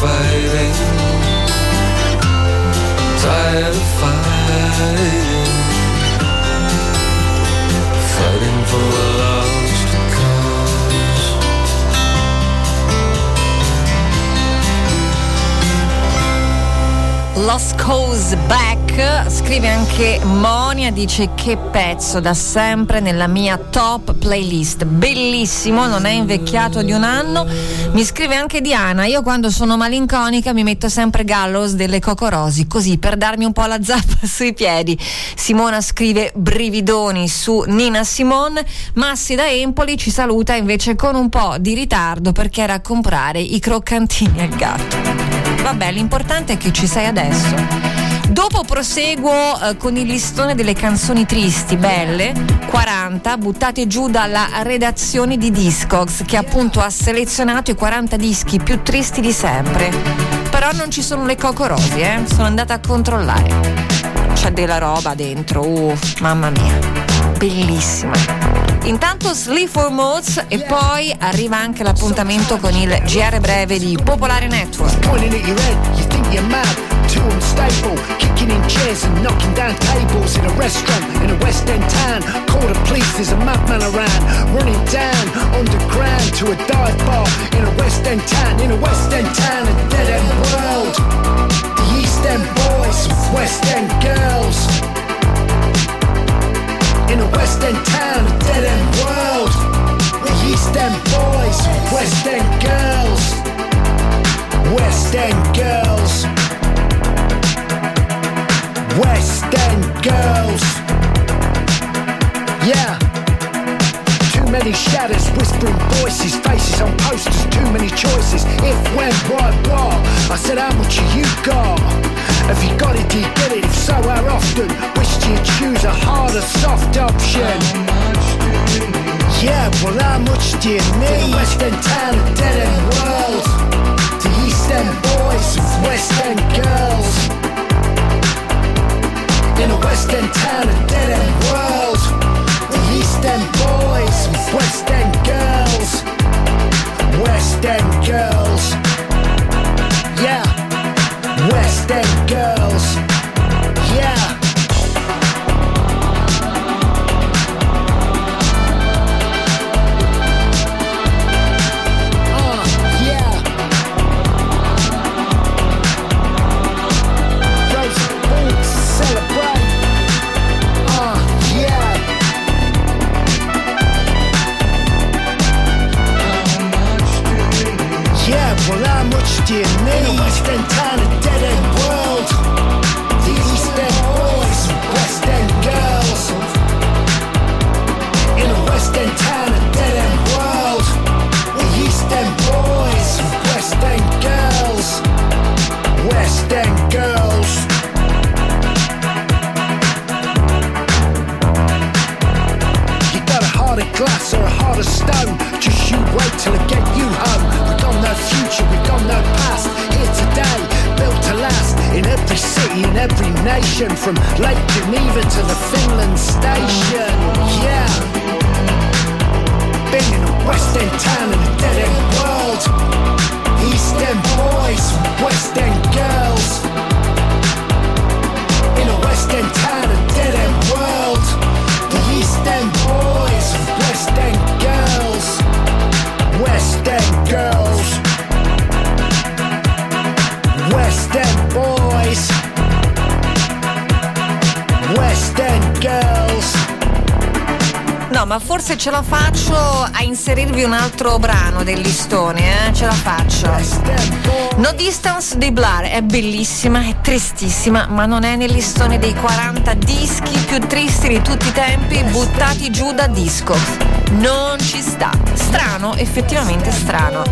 Fighting. Tired of fighting. Fighting for a lost cause.
Lost Cause Back, scrive anche Monia, dice che pezzo da sempre nella mia top playlist, bellissimo, non è invecchiato di un anno. Mi scrive anche Diana, io quando sono malinconica mi metto sempre Gallows delle Cocorosi, così per darmi un po' la zappa sui piedi. Simona scrive brividoni su Nina Simone, Massi da Empoli ci saluta invece con un po' di ritardo perché era a comprare i croccantini al gatto. Vabbè, l'importante è che ci sei adesso. Dopo proseguo eh, con il listone delle canzoni tristi, belle, 40, buttate giù dalla redazione di Discogs, che appunto ha selezionato i 40 dischi più tristi di sempre. Però non ci sono le cocorosi, eh? Sono andata a controllare. C'è della roba dentro, uh, mamma mia, bellissima. Intanto Sleep for Modes e poi arriva anche l'appuntamento con il GR breve di Popolare Network.
Too unstable, kicking in chairs and knocking down tables in a restaurant in a West End town. Call the police, there's a madman around, running down underground to a dive bar in a West End town, in a West End town, a dead end world. The East End boys, West End girls. In a West End town, a dead end world. The East End boys, West End girls. West End girls. West End girls. Yeah. Too many shadows, whispering voices, faces on posters, too many choices. If, when, why, what? I said, how much you got? Have you got it, do you get it? If so, how often? Wish you choose a harder, soft option. Yeah, well, how much do you need? West End town, dead end world. The East End boys, West End girls. In a West End town, a dead end world. The East End boys, West End girls. West End girls. Yeah. West End girls. West End town, a dead end world. The East End boys, West End girls. In a West End town, a dead end world. East End boys, West End girls. West End girls. You got a heart of glass or a heart of stone. Just you wait till I get you home. We got no future, we got no city, in every nation. From Lake Geneva to the Finland station. Yeah. Been in a West End town in a dead end world. East End boys, West End girls. In a West End town, a dead end world. The East End boys, West End girls. West End girls. West End
No, ma forse ce la faccio a inserirvi un altro brano del listone, eh? Ce la faccio. No Distance dei Blur è bellissima, è tristissima, ma non è nel listone dei 40 dischi più tristi di tutti i tempi buttati giù da disco. Non ci sta. Strano, effettivamente strano.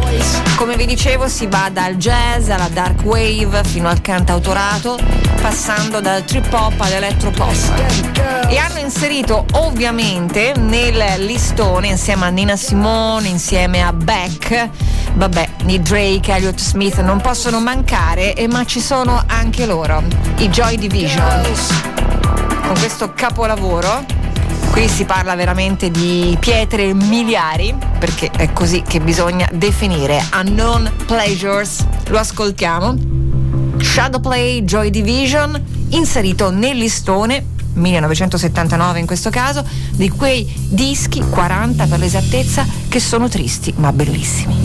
Come vi dicevo, si va dal jazz alla dark wave fino al cantautorato, passando dal trip hop all'elettropop. E hanno inserito ovviamente nel listone, insieme a Nina Simone, insieme a Beck, vabbè, di Drake, Elliott Smith non possono mancare, ma ci sono anche loro, i Joy Division. Con questo capolavoro Qui si parla veramente di pietre miliari, perché è così che bisogna definire Unknown Pleasures. Lo ascoltiamo. Shadowplay Joy Division, inserito nel listone 1979 in questo caso, di quei dischi 40 per l'esattezza che sono tristi ma bellissimi.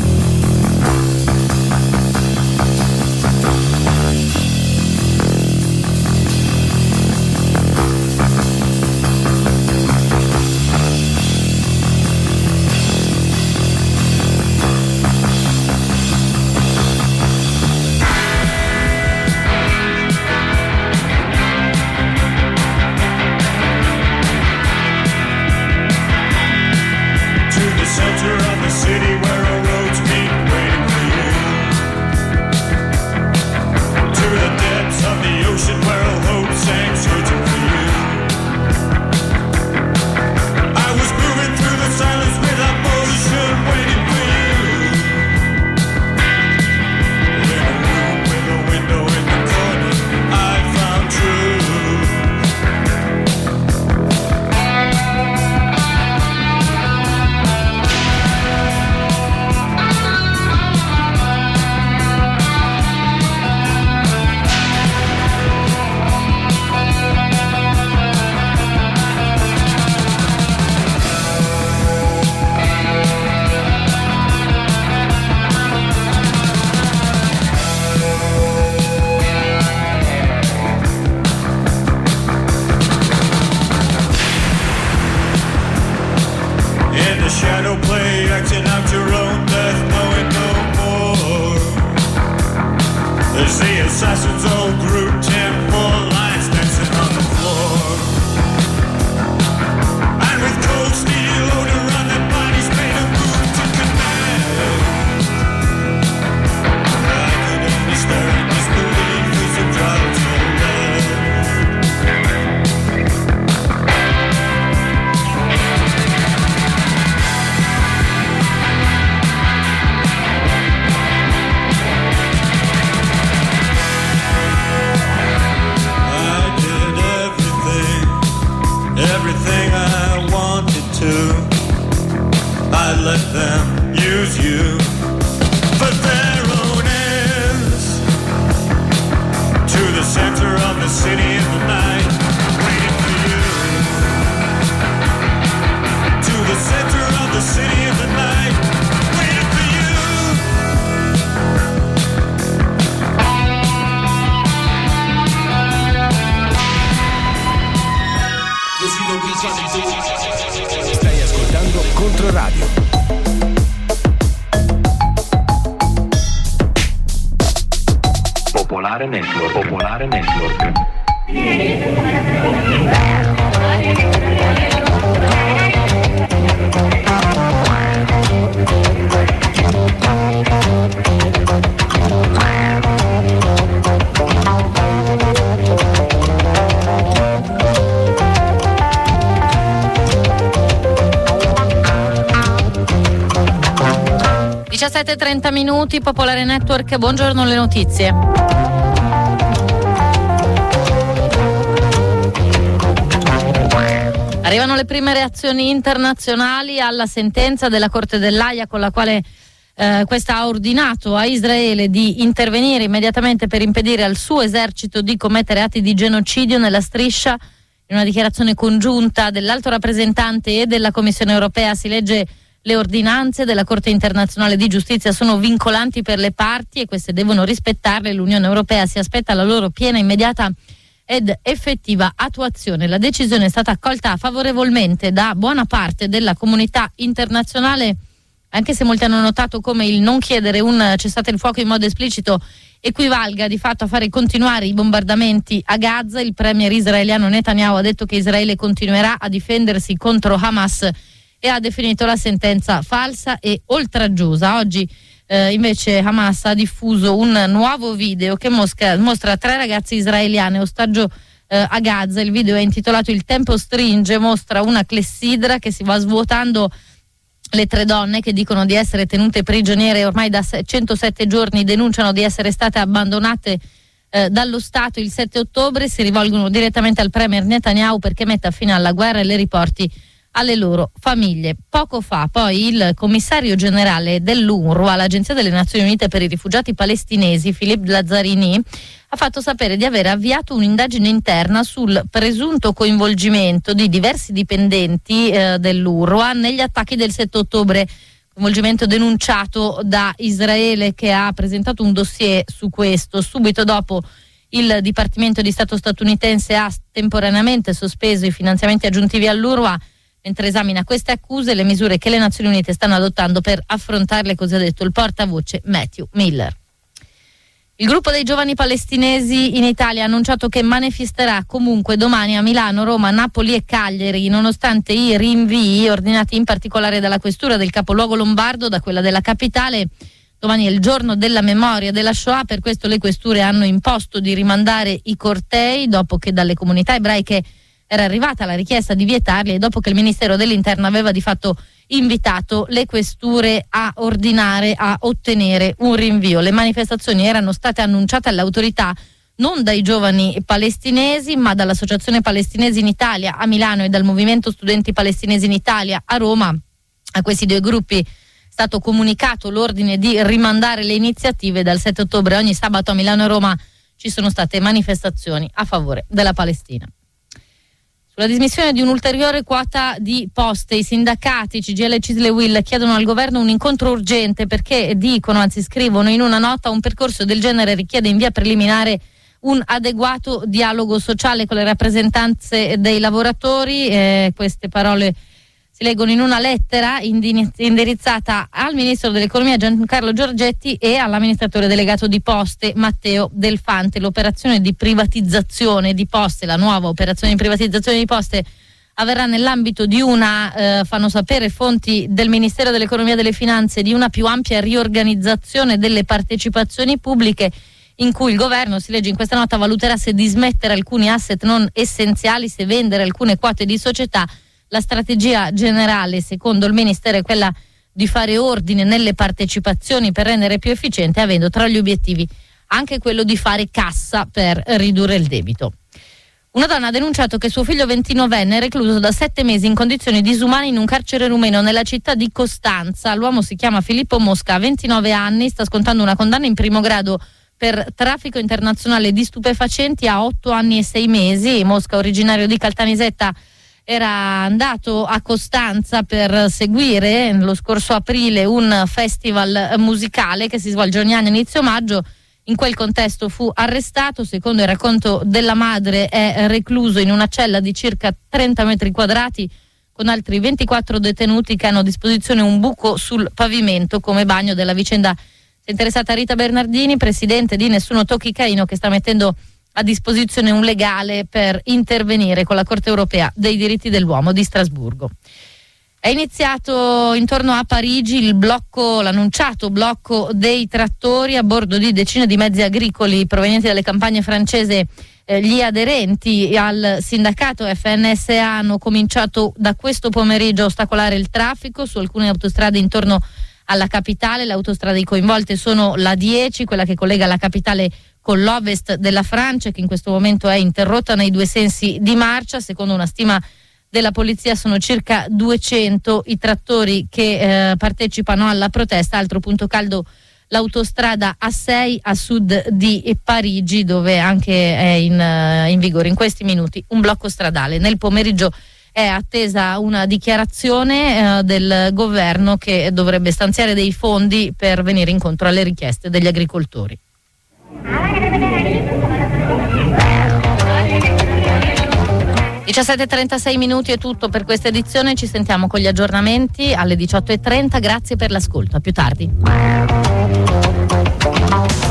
17.30 minuti, Popolare Network, buongiorno le notizie. Arrivano le prime reazioni internazionali alla sentenza della Corte dell'AIA con la quale eh, questa ha ordinato a Israele di intervenire immediatamente per impedire al suo esercito di commettere atti di genocidio nella striscia. In una dichiarazione congiunta dell'alto rappresentante e della Commissione europea si legge le ordinanze della Corte internazionale di giustizia sono vincolanti per le parti e queste devono rispettarle. L'Unione europea si aspetta la loro piena, immediata ed effettiva attuazione. La decisione è stata accolta favorevolmente da buona parte della comunità internazionale, anche se molti hanno notato come il non chiedere un cessate il fuoco in modo esplicito equivalga di fatto a fare continuare i bombardamenti a Gaza. Il premier israeliano Netanyahu ha detto che Israele continuerà a difendersi contro Hamas e ha definito la sentenza falsa e oltraggiosa. Oggi eh, invece Hamas ha diffuso un nuovo video che mostra, mostra tre ragazze israeliane ostaggio eh, a Gaza. Il video è intitolato Il tempo stringe, mostra una clessidra che si va svuotando le tre donne che dicono di essere tenute prigioniere ormai da 107 giorni denunciano di essere state abbandonate eh, dallo Stato il 7 ottobre, si rivolgono direttamente al Premier Netanyahu perché metta fine alla guerra e le riporti alle loro famiglie. Poco fa poi il commissario generale dell'UNRWA, l'Agenzia delle Nazioni Unite per i rifugiati palestinesi, Philippe Lazzarini, ha fatto sapere di aver avviato un'indagine interna sul presunto coinvolgimento di diversi dipendenti eh, dell'UNRWA negli attacchi del 7 ottobre. Coinvolgimento denunciato da Israele che ha presentato un dossier su questo. Subito dopo il Dipartimento di Stato statunitense ha temporaneamente sospeso i finanziamenti aggiuntivi all'URWA mentre esamina queste accuse e le misure che le Nazioni Unite stanno adottando per affrontarle, così ha detto il portavoce Matthew Miller. Il gruppo dei giovani palestinesi in Italia ha annunciato che manifesterà comunque domani a Milano, Roma, Napoli e Cagliari, nonostante i rinvii ordinati in particolare dalla questura del capoluogo lombardo, da quella della capitale. Domani è il giorno della memoria della Shoah, per questo le questure hanno imposto di rimandare i cortei dopo che dalle comunità ebraiche era arrivata la richiesta di vietarli e dopo che il Ministero dell'Interno aveva di fatto invitato le questure a ordinare, a ottenere un rinvio. Le manifestazioni erano state annunciate alle autorità non dai giovani palestinesi, ma dall'Associazione Palestinesi in Italia a Milano e dal Movimento Studenti Palestinesi in Italia a Roma. A questi due gruppi è stato comunicato l'ordine di rimandare le iniziative dal 7 ottobre. Ogni sabato a Milano e Roma ci sono state manifestazioni a favore della Palestina. La dismissione di un'ulteriore quota di poste, i sindacati CGL e Cisle Will chiedono al governo un incontro urgente perché dicono, anzi scrivono in una nota, un percorso del genere richiede in via preliminare un adeguato dialogo sociale con le rappresentanze dei lavoratori. Eh, queste parole si leggono in una lettera indirizzata al Ministro dell'Economia Giancarlo Giorgetti e all'amministratore delegato di Poste Matteo Delfante. L'operazione di privatizzazione di Poste, la nuova operazione di privatizzazione di Poste avverrà nell'ambito di una, eh, fanno sapere fonti del Ministero dell'Economia e delle Finanze, di una più ampia riorganizzazione delle partecipazioni pubbliche in cui il governo, si legge in questa nota, valuterà se dismettere alcuni asset non essenziali, se vendere alcune quote di società la strategia generale, secondo il Ministero, è quella di fare ordine nelle partecipazioni per rendere più efficiente, avendo tra gli obiettivi anche quello di fare cassa per ridurre il debito. Una donna ha denunciato che suo figlio 29enne è recluso da sette mesi in condizioni disumane in un carcere rumeno nella città di Costanza. L'uomo si chiama Filippo Mosca, ha 29 anni, sta scontando una condanna in primo grado per traffico internazionale di stupefacenti a 8 anni e 6 mesi. Mosca, originario di Caltanissetta, era andato a Costanza per seguire lo scorso aprile un festival musicale che si svolge ogni anno inizio maggio. In quel contesto fu arrestato, secondo il racconto della madre è recluso in una cella di circa 30 metri quadrati con altri 24 detenuti che hanno a disposizione un buco sul pavimento come bagno della vicenda si È interessata Rita Bernardini, presidente di Nessuno Tocchi Caino, che sta mettendo a disposizione un legale per intervenire con la Corte europea dei diritti dell'uomo di Strasburgo. È iniziato intorno a Parigi il blocco, l'annunciato blocco dei trattori a bordo di decine di mezzi agricoli provenienti dalle campagne francese. Eh, gli aderenti al sindacato FNSA hanno cominciato da questo pomeriggio a ostacolare il traffico su alcune autostrade intorno alla capitale. Le autostrade coinvolte sono la 10, quella che collega la capitale con l'ovest della Francia, che in questo momento è interrotta nei due sensi di marcia, secondo una stima della polizia sono circa 200 i trattori che eh, partecipano alla protesta. Altro punto caldo l'autostrada A6 a sud di Parigi dove anche è in, eh, in vigore in questi minuti un blocco stradale. Nel pomeriggio è attesa una dichiarazione eh, del governo che dovrebbe stanziare dei fondi per venire incontro alle richieste degli agricoltori. 17.36 minuti è tutto per questa edizione, ci sentiamo con gli aggiornamenti alle 18.30, grazie per l'ascolto, a più tardi.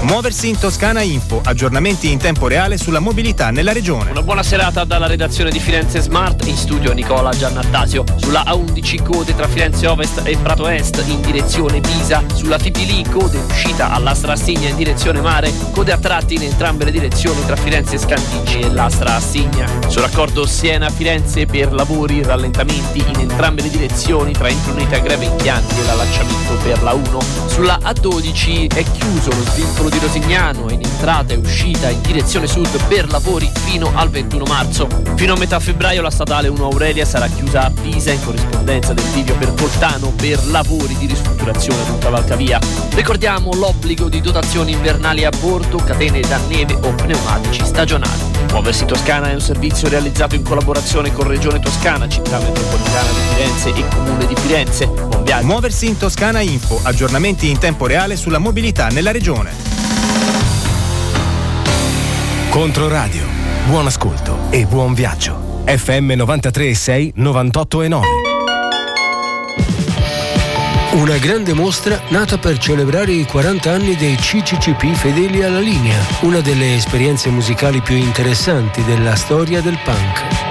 Muoversi in Toscana Info, aggiornamenti in tempo reale sulla mobilità nella regione.
Una buona serata dalla redazione di Firenze Smart, in studio Nicola Giannattasio. Sulla A11 code tra Firenze Ovest e Prato Est in direzione Pisa, sulla Fipili code uscita all'Astra Assigna in direzione mare, code a tratti in entrambe le direzioni tra Firenze Scandicci e l'Astra Assigna. Sul raccordo Siena-Firenze per lavori rallentamenti in entrambe le direzioni tra Imprunita Greve Impianti e l'allacciamento per la 1. Sulla A12 è chiuso lo svincolo di Rosignano e in entrata e uscita in direzione sud per lavori fino al 21 marzo. Fino a metà febbraio la statale 1 Aurelia sarà chiusa a Pisa in corrispondenza del bivio per Coltano per lavori di ristrutturazione sul cavalcavia. Ricordiamo l'obbligo di dotazioni invernali a bordo, catene da neve o pneumatici stagionali. Muoversi Toscana è un servizio realizzato in collaborazione con Regione Toscana, Città Metropolitana di Firenze e Comune di Firenze. Viaggio.
Muoversi in Toscana Info, aggiornamenti in tempo reale sulla mobilità nella regione.
Controradio. Buon ascolto e buon viaggio. FM 93.6 98.9.
Una grande mostra nata per celebrare i 40 anni dei CCCP fedeli alla linea, una delle esperienze musicali più interessanti della storia del punk.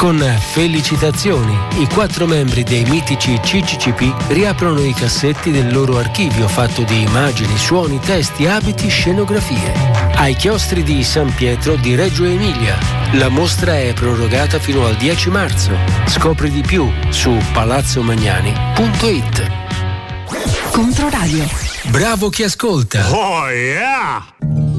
Con felicitazioni, i quattro membri dei mitici CCCP riaprono i cassetti del loro archivio fatto di immagini, suoni, testi, abiti, scenografie. Ai chiostri di San Pietro di Reggio Emilia. La mostra è prorogata fino al 10 marzo. Scopri di più su palazzomagnani.it.
Controradio.
Bravo chi ascolta.
Oh yeah!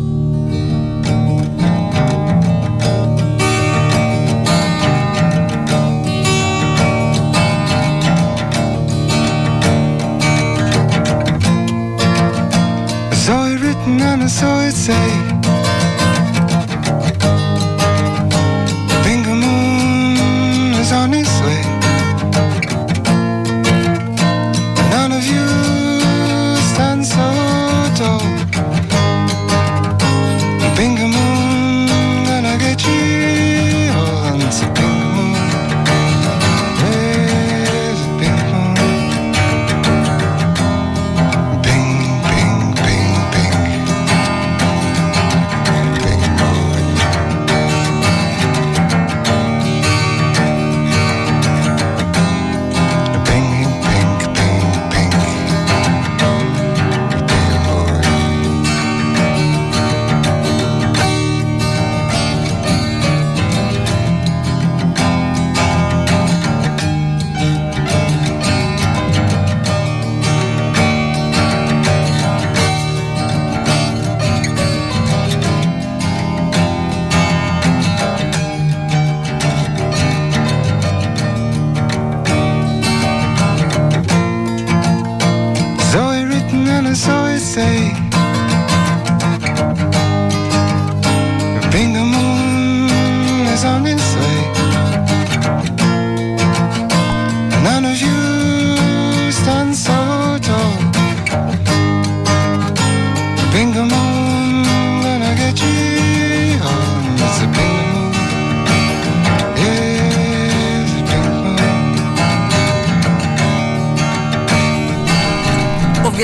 Written and I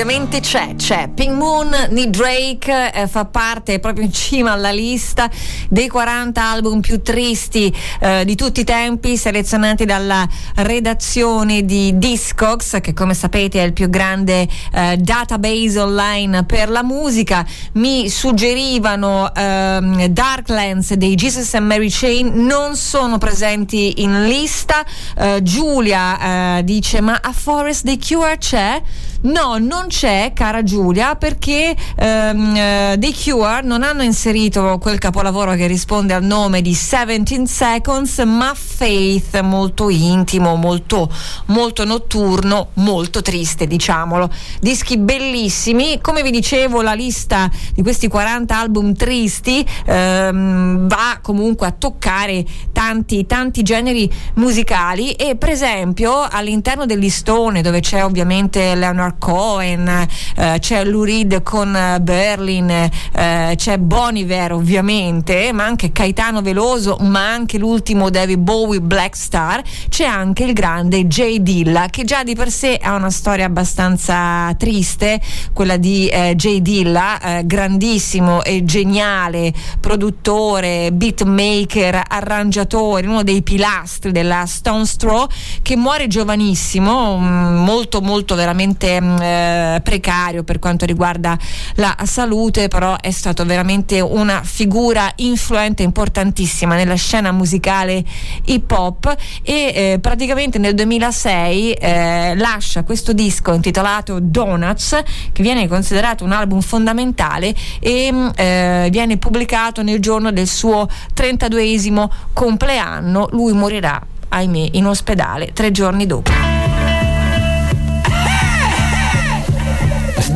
Ovviamente c'è, c'è. Pink Moon di Drake eh, fa parte proprio in cima alla lista dei 40 album più tristi eh, di tutti i tempi, selezionati dalla redazione di Discogs, che come sapete è il più grande eh, database online per la musica. Mi suggerivano ehm, Darklands dei Jesus and Mary Chain, non sono presenti in lista. Eh, Giulia eh, dice: Ma a Forest The Cure c'è? No, non c'è, cara Giulia, perché ehm, eh, The Cure non hanno inserito quel capolavoro che risponde al nome di 17 Seconds, ma Faith, molto intimo, molto, molto notturno, molto triste, diciamolo. Dischi bellissimi. Come vi dicevo, la lista di questi 40 album tristi ehm, va comunque a toccare tanti, tanti generi musicali e per esempio all'interno del listone dove c'è ovviamente Leonard Cohen, eh, c'è Lou Reed con eh, Berlin, eh, c'è Boniver ovviamente, ma anche Caetano Veloso, ma anche l'ultimo David Bowie Black Star, c'è anche il grande Jay Dilla che già di per sé ha una storia abbastanza triste, quella di eh, Jay Dilla, eh, grandissimo e geniale produttore, beatmaker, arrangiatore, uno dei pilastri della Stone Straw che muore giovanissimo, mm, molto molto veramente eh, precario per quanto riguarda la salute, però è stato veramente una figura influente importantissima nella scena musicale hip hop e eh, praticamente nel 2006 eh, lascia questo disco intitolato Donuts che viene considerato un album fondamentale e mm, eh, viene pubblicato nel giorno del suo 32esimo compleanno. Lui morirà, ahimè, in ospedale tre giorni dopo.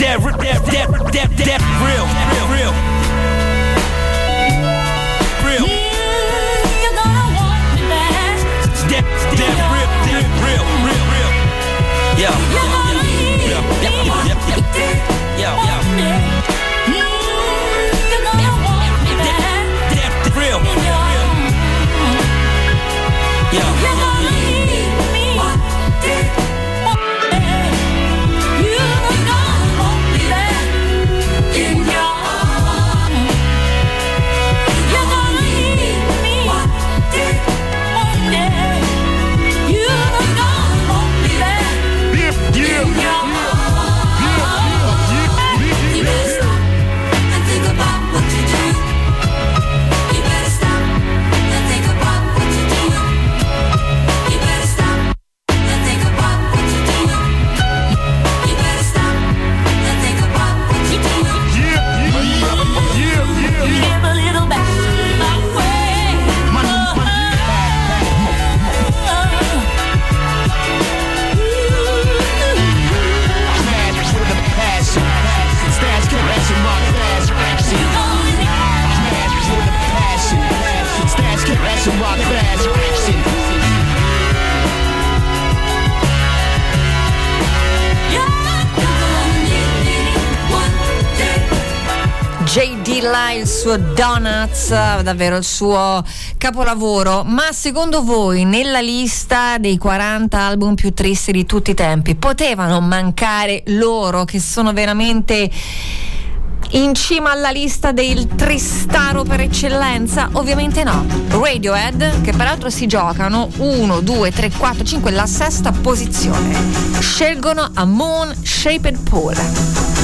That, that, that, that, that real, real, real.
Dilla, il suo Donuts, davvero il suo capolavoro. Ma secondo voi, nella lista dei 40 album più tristi di tutti i tempi, potevano mancare loro che sono veramente in cima alla lista del tristaro per eccellenza? Ovviamente no. Radiohead, che peraltro si giocano 1, 2, 3, 4, 5, la sesta posizione. Scelgono a Moon Shaped Pool.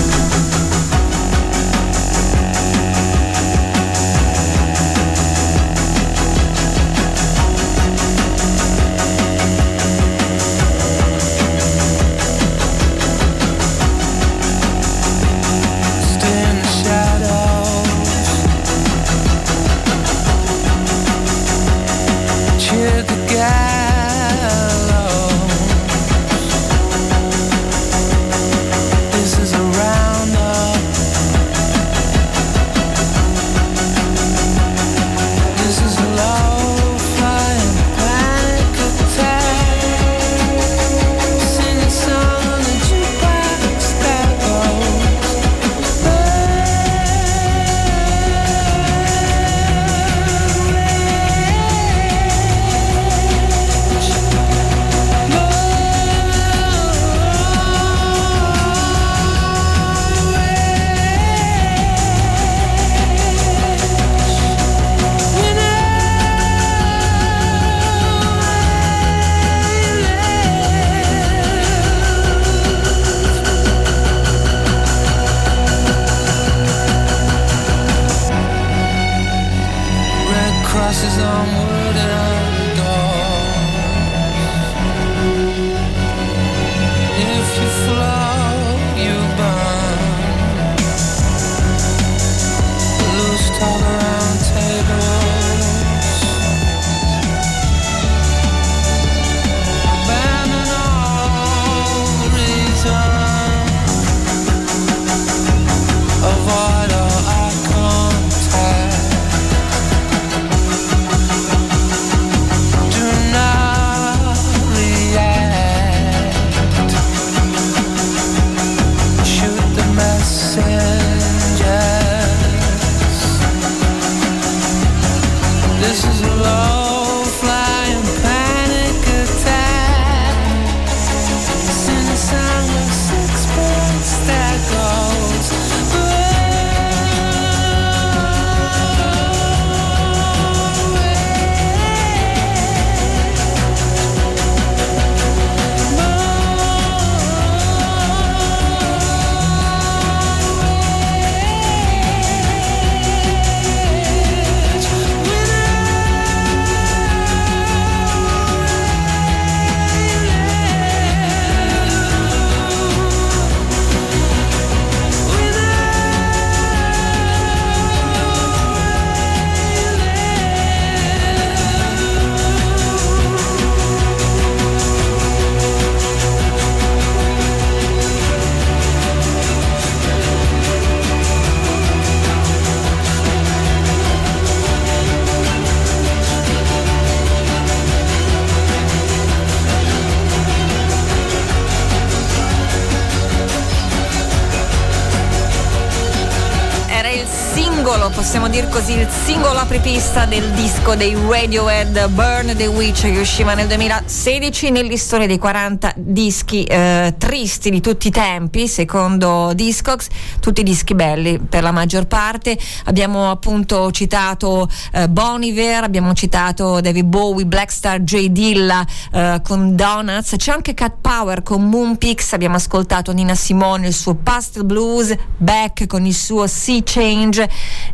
Dire così, il singolo apripista del disco dei Radiohead Burn the Witch che usciva nel 2016 nell'istoria dei 40 dischi eh, tristi di tutti i tempi, secondo Discogs, tutti dischi belli per la maggior parte. Abbiamo appunto citato eh, Bon Iver, abbiamo citato David Bowie, Blackstar, J. Dilla eh, con Donuts, c'è anche Cat Power con Moonpix, abbiamo ascoltato Nina Simone, il suo Pastel Blues, Beck con il suo Sea Change,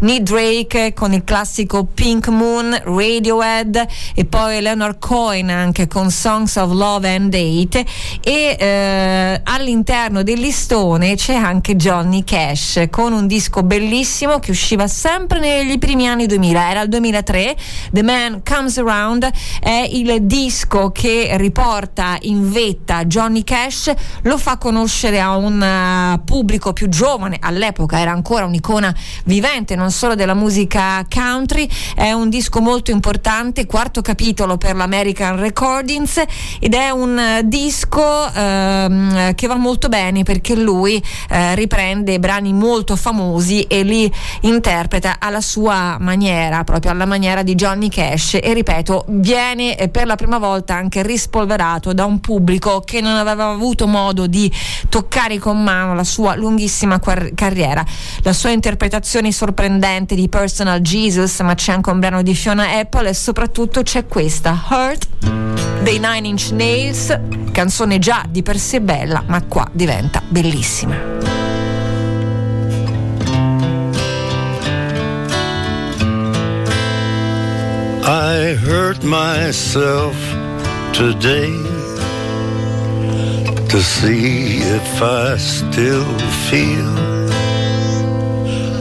Nick Drake con il classico Pink Moon, Radiohead e poi Leonard Cohen anche con Songs of Love and Hate. E eh, all'interno del listone c'è anche Johnny Cash con un disco bellissimo che usciva sempre negli primi anni 2000, era il 2003, The Man Comes Around. È il disco che riporta in vetta Johnny Cash, lo fa conoscere a un eh, pubblico più giovane, all'epoca era ancora un'icona vivente non solo della musica country, è un disco molto importante, quarto capitolo per l'American Recordings ed è un eh, disco ehm, che va molto bene perché lui eh, riprende brani molto famosi e li interpreta alla sua maniera, proprio alla maniera di Johnny Cash e ripeto, viene eh, per la prima volta anche rispolverato da un pubblico che non aveva avuto modo di toccare con mano la sua lunghissima quar- carriera. La sua interpretazione sorprendente di Personal Jesus, ma c'è anche un brano di Fiona Apple e soprattutto c'è questa, Hurt dei Nine Inch Nails, canzone già di per sé bella, ma qua diventa bellissima.
I hurt myself today to see if I still feel.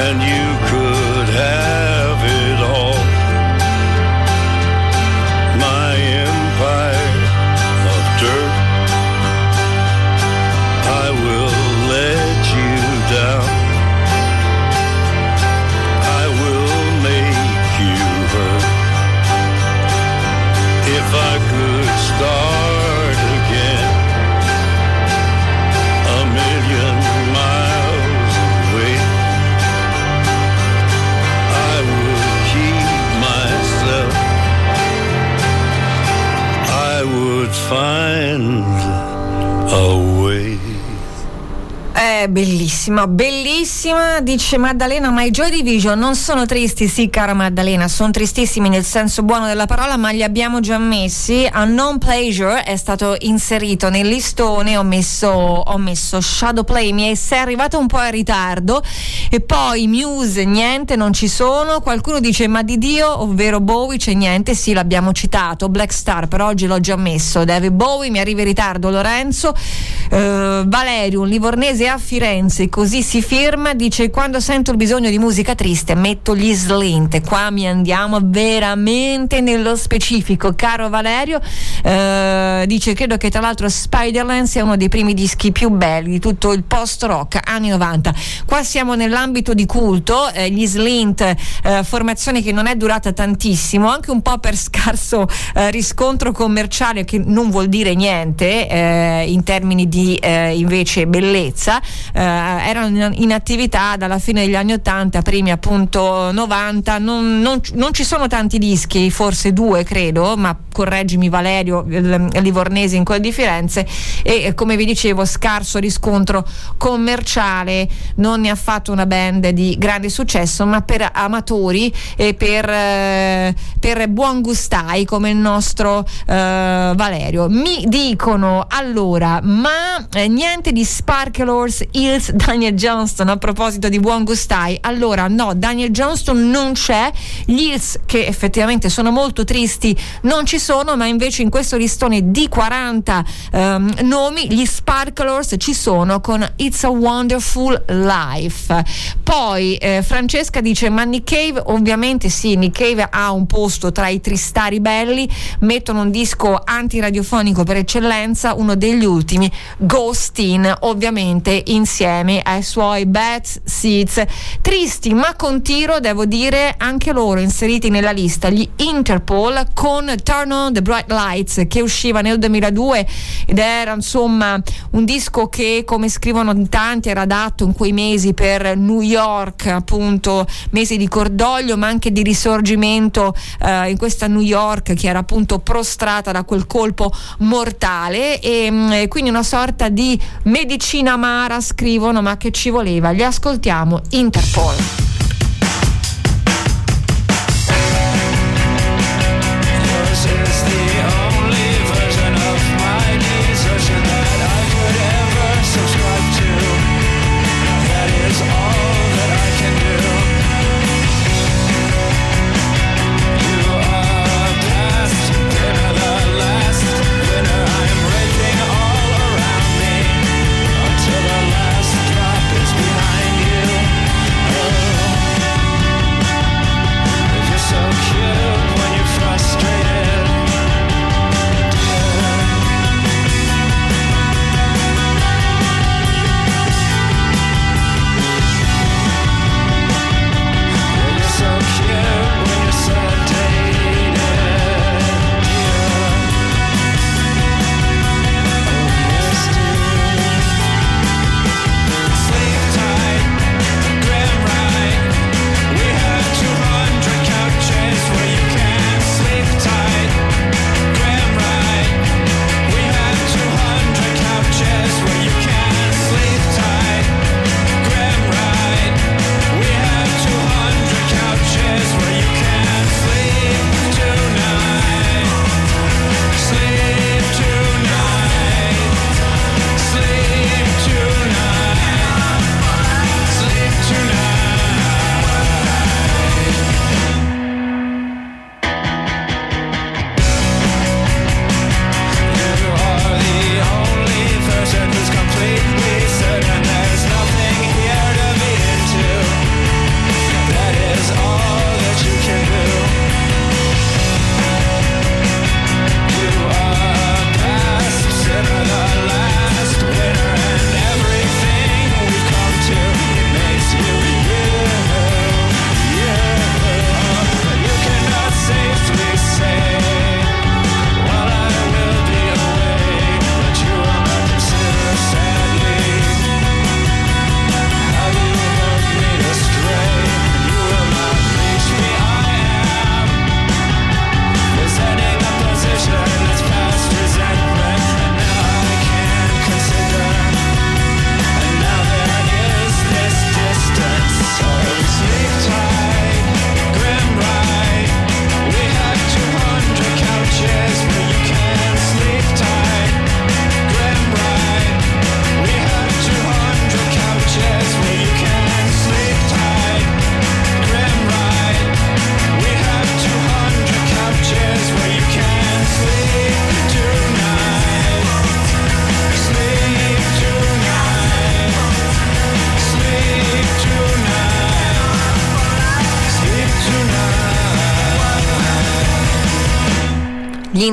And you could
bellissima, bellissima, dice Maddalena, ma i Joy Division non sono tristi, sì cara Maddalena, sono tristissimi nel senso buono della parola, ma li abbiamo già messi. A non pleasure è stato inserito nel listone, ho messo, ho messo Shadow Play, mi è, arrivato un po' in ritardo e poi Muse, niente, non ci sono. Qualcuno dice ma di Dio, ovvero Bowie, c'è niente, sì l'abbiamo citato, Black Star, per oggi l'ho già messo. David Bowie, mi arriva in ritardo Lorenzo, eh, Valerio, un livornese a Firenze, così si firma, dice quando sento il bisogno di musica triste metto gli slint, qua mi andiamo veramente nello specifico, caro Valerio, eh, dice credo che tra l'altro Spiderland sia uno dei primi dischi più belli di tutto il post rock anni 90, qua siamo nell'ambito di culto, eh, gli slint, eh, formazione che non è durata tantissimo, anche un po' per scarso eh, riscontro commerciale che non vuol dire niente eh, in termini di eh, invece bellezza, erano in, attività dalla fine degli anni 80, primi appunto 90, non, non- non ci sono tanti dischi, forse due credo, ma correggimi Valerio, Livornese in quel di Firenze e eh, come vi dicevo scarso riscontro commerciale, non ne ha fatto una band di grande successo, ma per amatori e per, eh, per buon gustai come il nostro eh, Valerio. Mi dicono allora, ma eh, niente di Sparklers Hills Daniel Johnston a proposito di buon gustai. Allora, no, Daniel Johnston non c'è, gli Hills che effettivamente sono molto tristi non ci sono, ma invece in questo listone di 40 ehm, nomi gli Sparklers ci sono con It's a Wonderful Life. Poi eh, Francesca dice ma Nick Cave ovviamente sì, Nick Cave ha un posto tra i tristari belli, mettono un disco antiradiofonico per eccellenza, uno degli ultimi, Ghost In, ovviamente insieme ai suoi Bad Seeds. Tristi ma con tiro, devo dire, anche loro inseriti nella lista, gli Interpol con Turn On The Bright Lights che usciva nel 2002 ed era insomma un disco che come scrivono tanti era adatto in quei mesi per New York appunto mesi di cordoglio ma anche di risorgimento eh, in questa New York che era appunto prostrata da quel colpo mortale e, mm, e quindi una sorta di medicina amara scrivono ma che ci voleva. Li ascoltiamo Interpol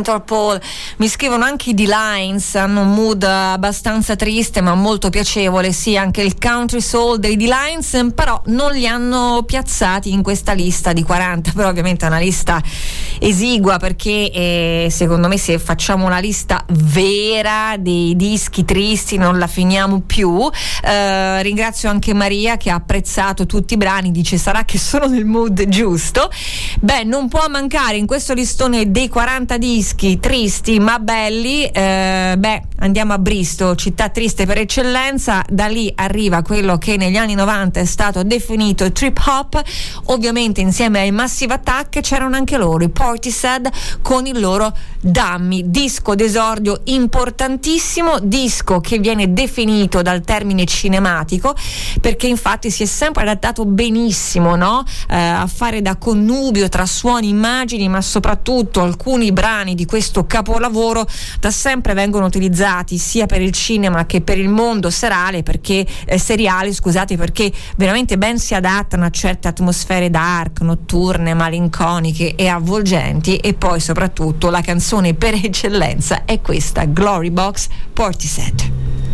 Interpol mi scrivono anche i D-Lines, hanno un mood abbastanza triste ma molto piacevole, sì anche il country soul dei D-Lines, però non li hanno piazzati in questa lista di 40, però ovviamente è una lista esigua perché eh, secondo me se facciamo una lista vera dei dischi tristi non la finiamo più. Eh, ringrazio anche Maria che ha apprezzato tutti i brani, dice sarà che sono nel mood giusto. Beh, non può mancare in questo listone dei 40 dischi tristi ma belli, eh, beh, andiamo a Bristo, città triste per eccellenza, da lì arriva quello che negli anni 90 è stato definito trip hop, ovviamente insieme ai Massive Attack c'erano anche loro, i Portishead con il loro Dummy, disco d'esordio importantissimo, disco che viene definito dal termine cinematico perché infatti si è sempre adattato benissimo no? Eh, a fare da connubio tra suoni, immagini, ma soprattutto alcuni brani di questo capolavoro da sempre vengono utilizzati sia per il cinema che per il mondo serale perché eh, seriale, scusate, perché veramente ben si adattano a certe atmosfere dark, notturne, malinconiche e avvolgenti e poi soprattutto la canzone per eccellenza è questa Glory Box Portishead.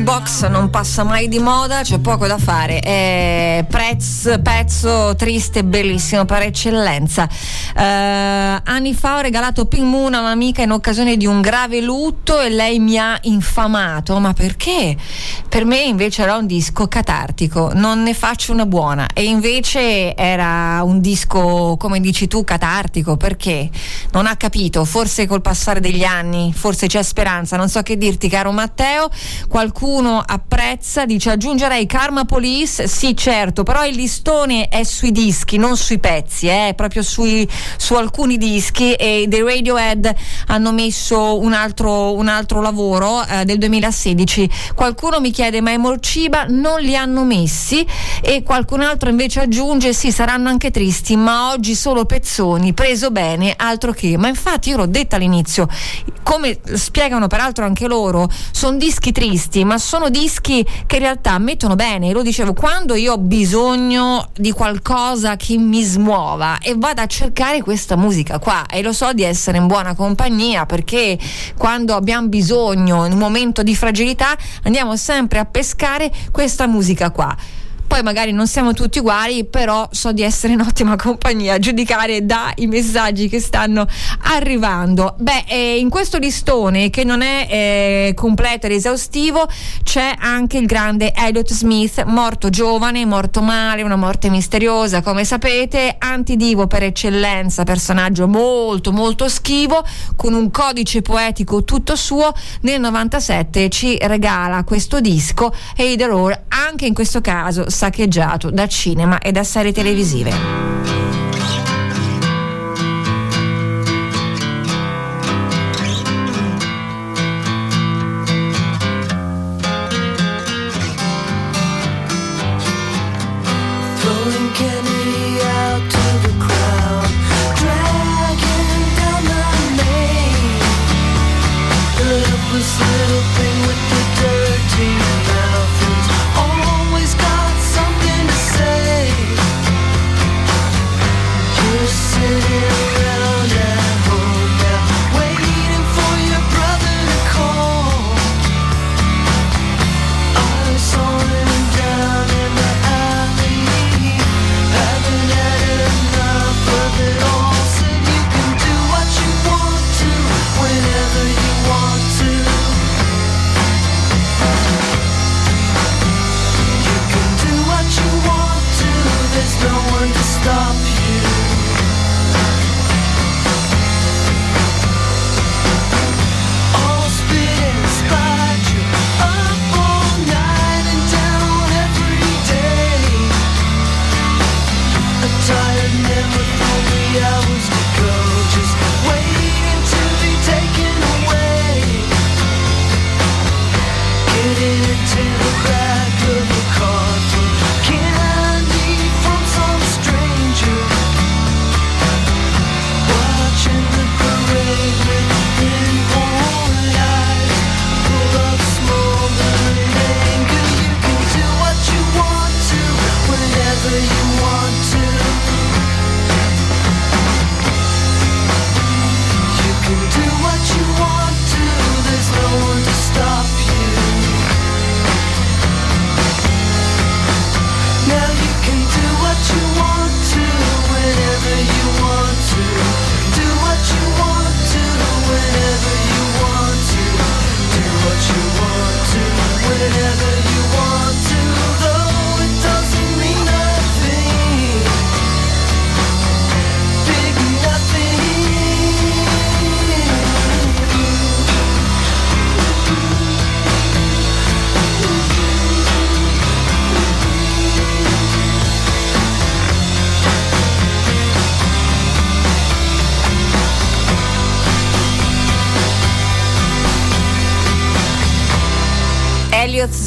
Box non passa mai di moda, c'è poco da fare. È prez- pezzo triste bellissimo per eccellenza. Eh, anni fa ho regalato Pink Moon a un'amica in occasione di un grave lutto e lei mi ha infamato. Ma perché? Per me invece era un disco catartico, non ne faccio una buona. E invece era un disco, come dici tu, catartico. Perché? Non ha capito, forse col passare degli anni, forse c'è speranza, non so che dirti caro Matteo, qualcuno apprezza, dice aggiungerei Karma Police, sì certo, però il listone è sui dischi, non sui pezzi, eh, è proprio sui- su alcuni dischi e dei Radiohead hanno messo un altro, un altro lavoro eh, del 2016. Qualcuno mi chiede ma i Morciba non li hanno messi e qualcun altro invece aggiunge sì saranno anche tristi ma oggi solo pezzoni, preso bene, altro che. Ma infatti io l'ho detto all'inizio, come spiegano peraltro anche loro, sono dischi tristi ma sono dischi che in realtà mettono bene, lo dicevo, quando io ho bisogno di qualcosa che mi smuova e vado a cercare questa musica qua e lo so di essere in buona compagnia perché quando abbiamo bisogno in un momento di fragilità andiamo sempre a pescare questa musica qua. Poi magari non siamo tutti uguali, però so di essere in ottima compagnia a giudicare dai messaggi che stanno arrivando. Beh, eh, in questo listone che non è eh, completo ed esaustivo c'è anche il grande Elliot Smith, morto giovane, morto male, una morte misteriosa, come sapete, antidivo per eccellenza, personaggio molto molto schivo, con un codice poetico tutto suo, nel 97 ci regala questo disco e The Roar, anche in questo caso saccheggiato da cinema e da serie televisive.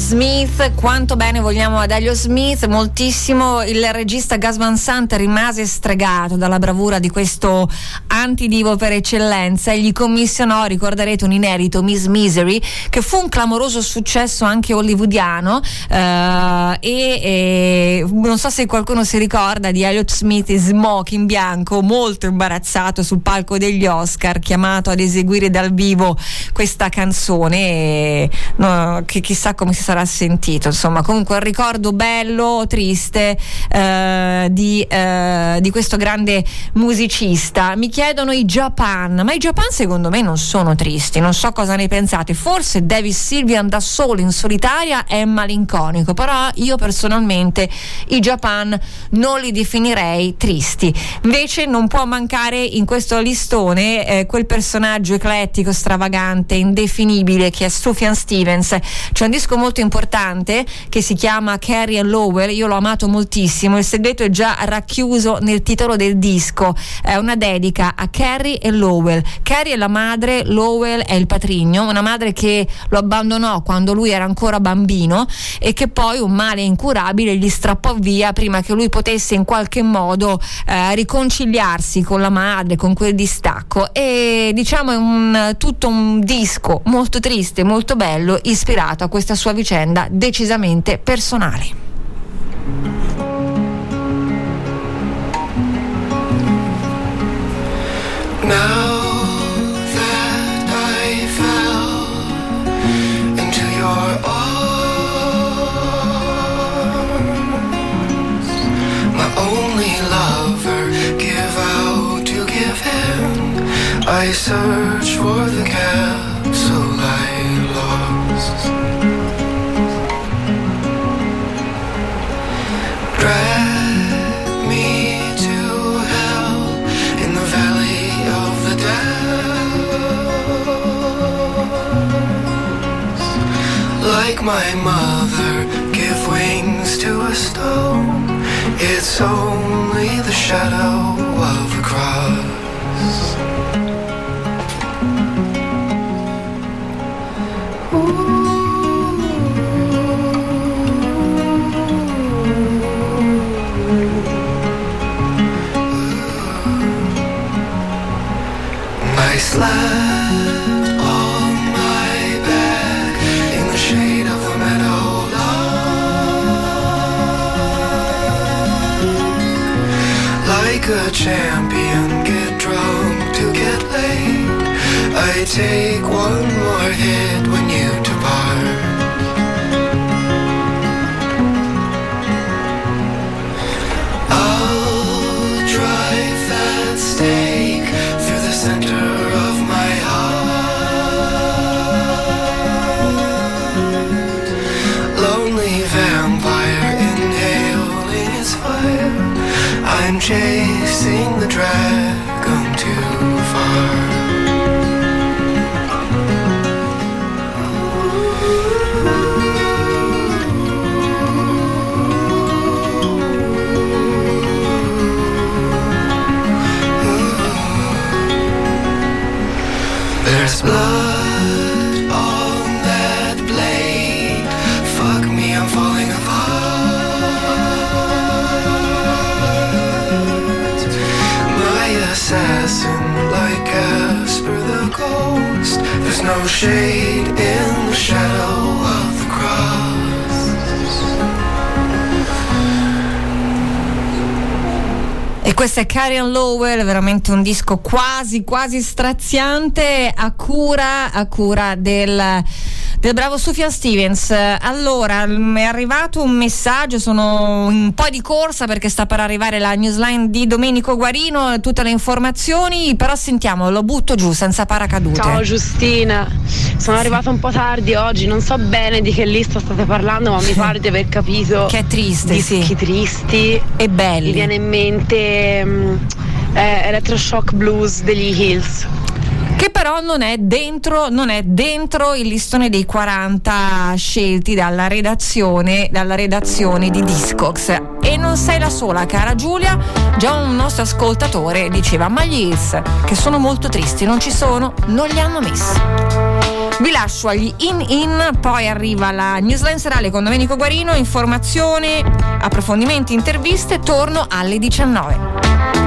Smith, quanto bene vogliamo ad Elliot Smith, moltissimo. Il regista Gas Van Sant rimase stregato dalla bravura di questo antidivo per eccellenza e gli commissionò, ricorderete, un inedito Miss Misery, che fu un clamoroso successo anche hollywoodiano. eh, e, e non so se qualcuno si ricorda di Elliot Smith in smoking bianco, molto imbarazzato sul palco degli Oscar, chiamato ad eseguire dal vivo questa canzone. e, no, che chissà come si sarà sentito. Insomma, comunque un ricordo bello, triste eh, di, eh, di questo grande musicista. Mi chiedono i Japan, ma i Japan secondo me non sono tristi, non so cosa ne pensate. Forse Davis Sylvian da solo in solitaria è malinconico, però io personalmente i Japan non li definirei tristi. Invece non può mancare in questo listone eh, quel personaggio eclettico, stravagante, indefinibile che è Sufjan Stevens. C'è un disco molto importante che si chiama Carrie Lowell, io l'ho amato moltissimo, il segreto è già racchiuso nel titolo del disco, è una dedica a Carrie e Lowell. Carrie è la madre, Lowell è il patrigno, una madre che lo abbandonò quando lui era ancora bambino e che poi un male incurabile gli strappò via prima che lui potesse in qualche modo eh, riconciliarsi con la madre, con quel distacco. E diciamo è un, tutto un disco molto triste, molto bello, ispirato a questa sua vicenda decisamente personale.
Now I fell into your arms, Like my mother, give wings to a stone. It's only the shadow of a cross. I slept champion, get drunk to get laid. I take one more hit when you depart.
Veramente un disco quasi, quasi straziante a cura, a cura del, del bravo Sufjan Stevens. Allora, m- è arrivato un messaggio, sono un po' di corsa perché sta per arrivare la newsline di Domenico Guarino, tutte le informazioni, però sentiamo, lo butto giù senza paracadute.
Ciao Giustina, sono arrivata un po' tardi oggi, non so bene di che lista state parlando, ma mi pare di aver capito
che è triste,
dischi
sì.
tristi
e belli.
Mi viene in mente mm, eh, Electroshock Blues degli Hills.
che però non è dentro, non è dentro il listone dei 40 scelti dalla redazione, dalla redazione di Discogs. E non sei la sola, cara Giulia. Già un nostro ascoltatore diceva: Ma gli Hills, che sono molto tristi, non ci sono, non li hanno messi. Vi lascio agli in-in, poi arriva la newsline serale con Domenico Guarino, informazione, approfondimenti, interviste, torno alle 19.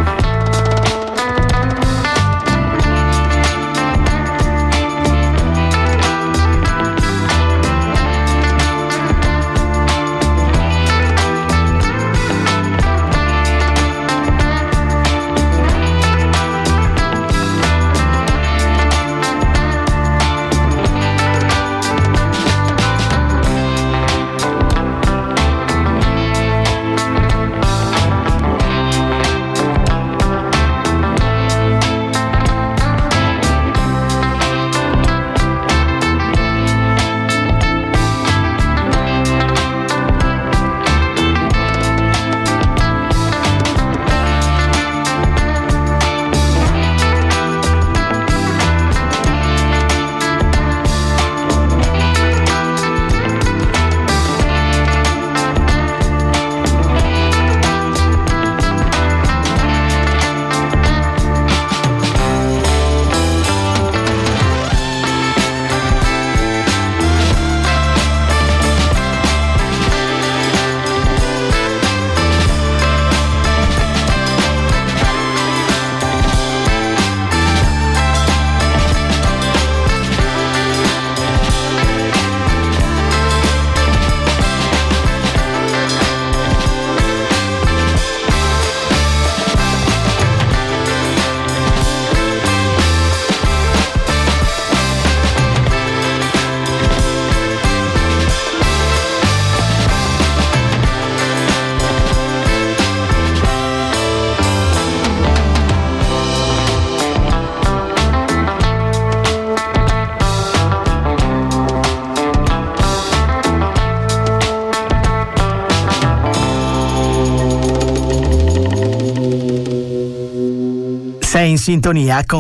Sei in sintonia con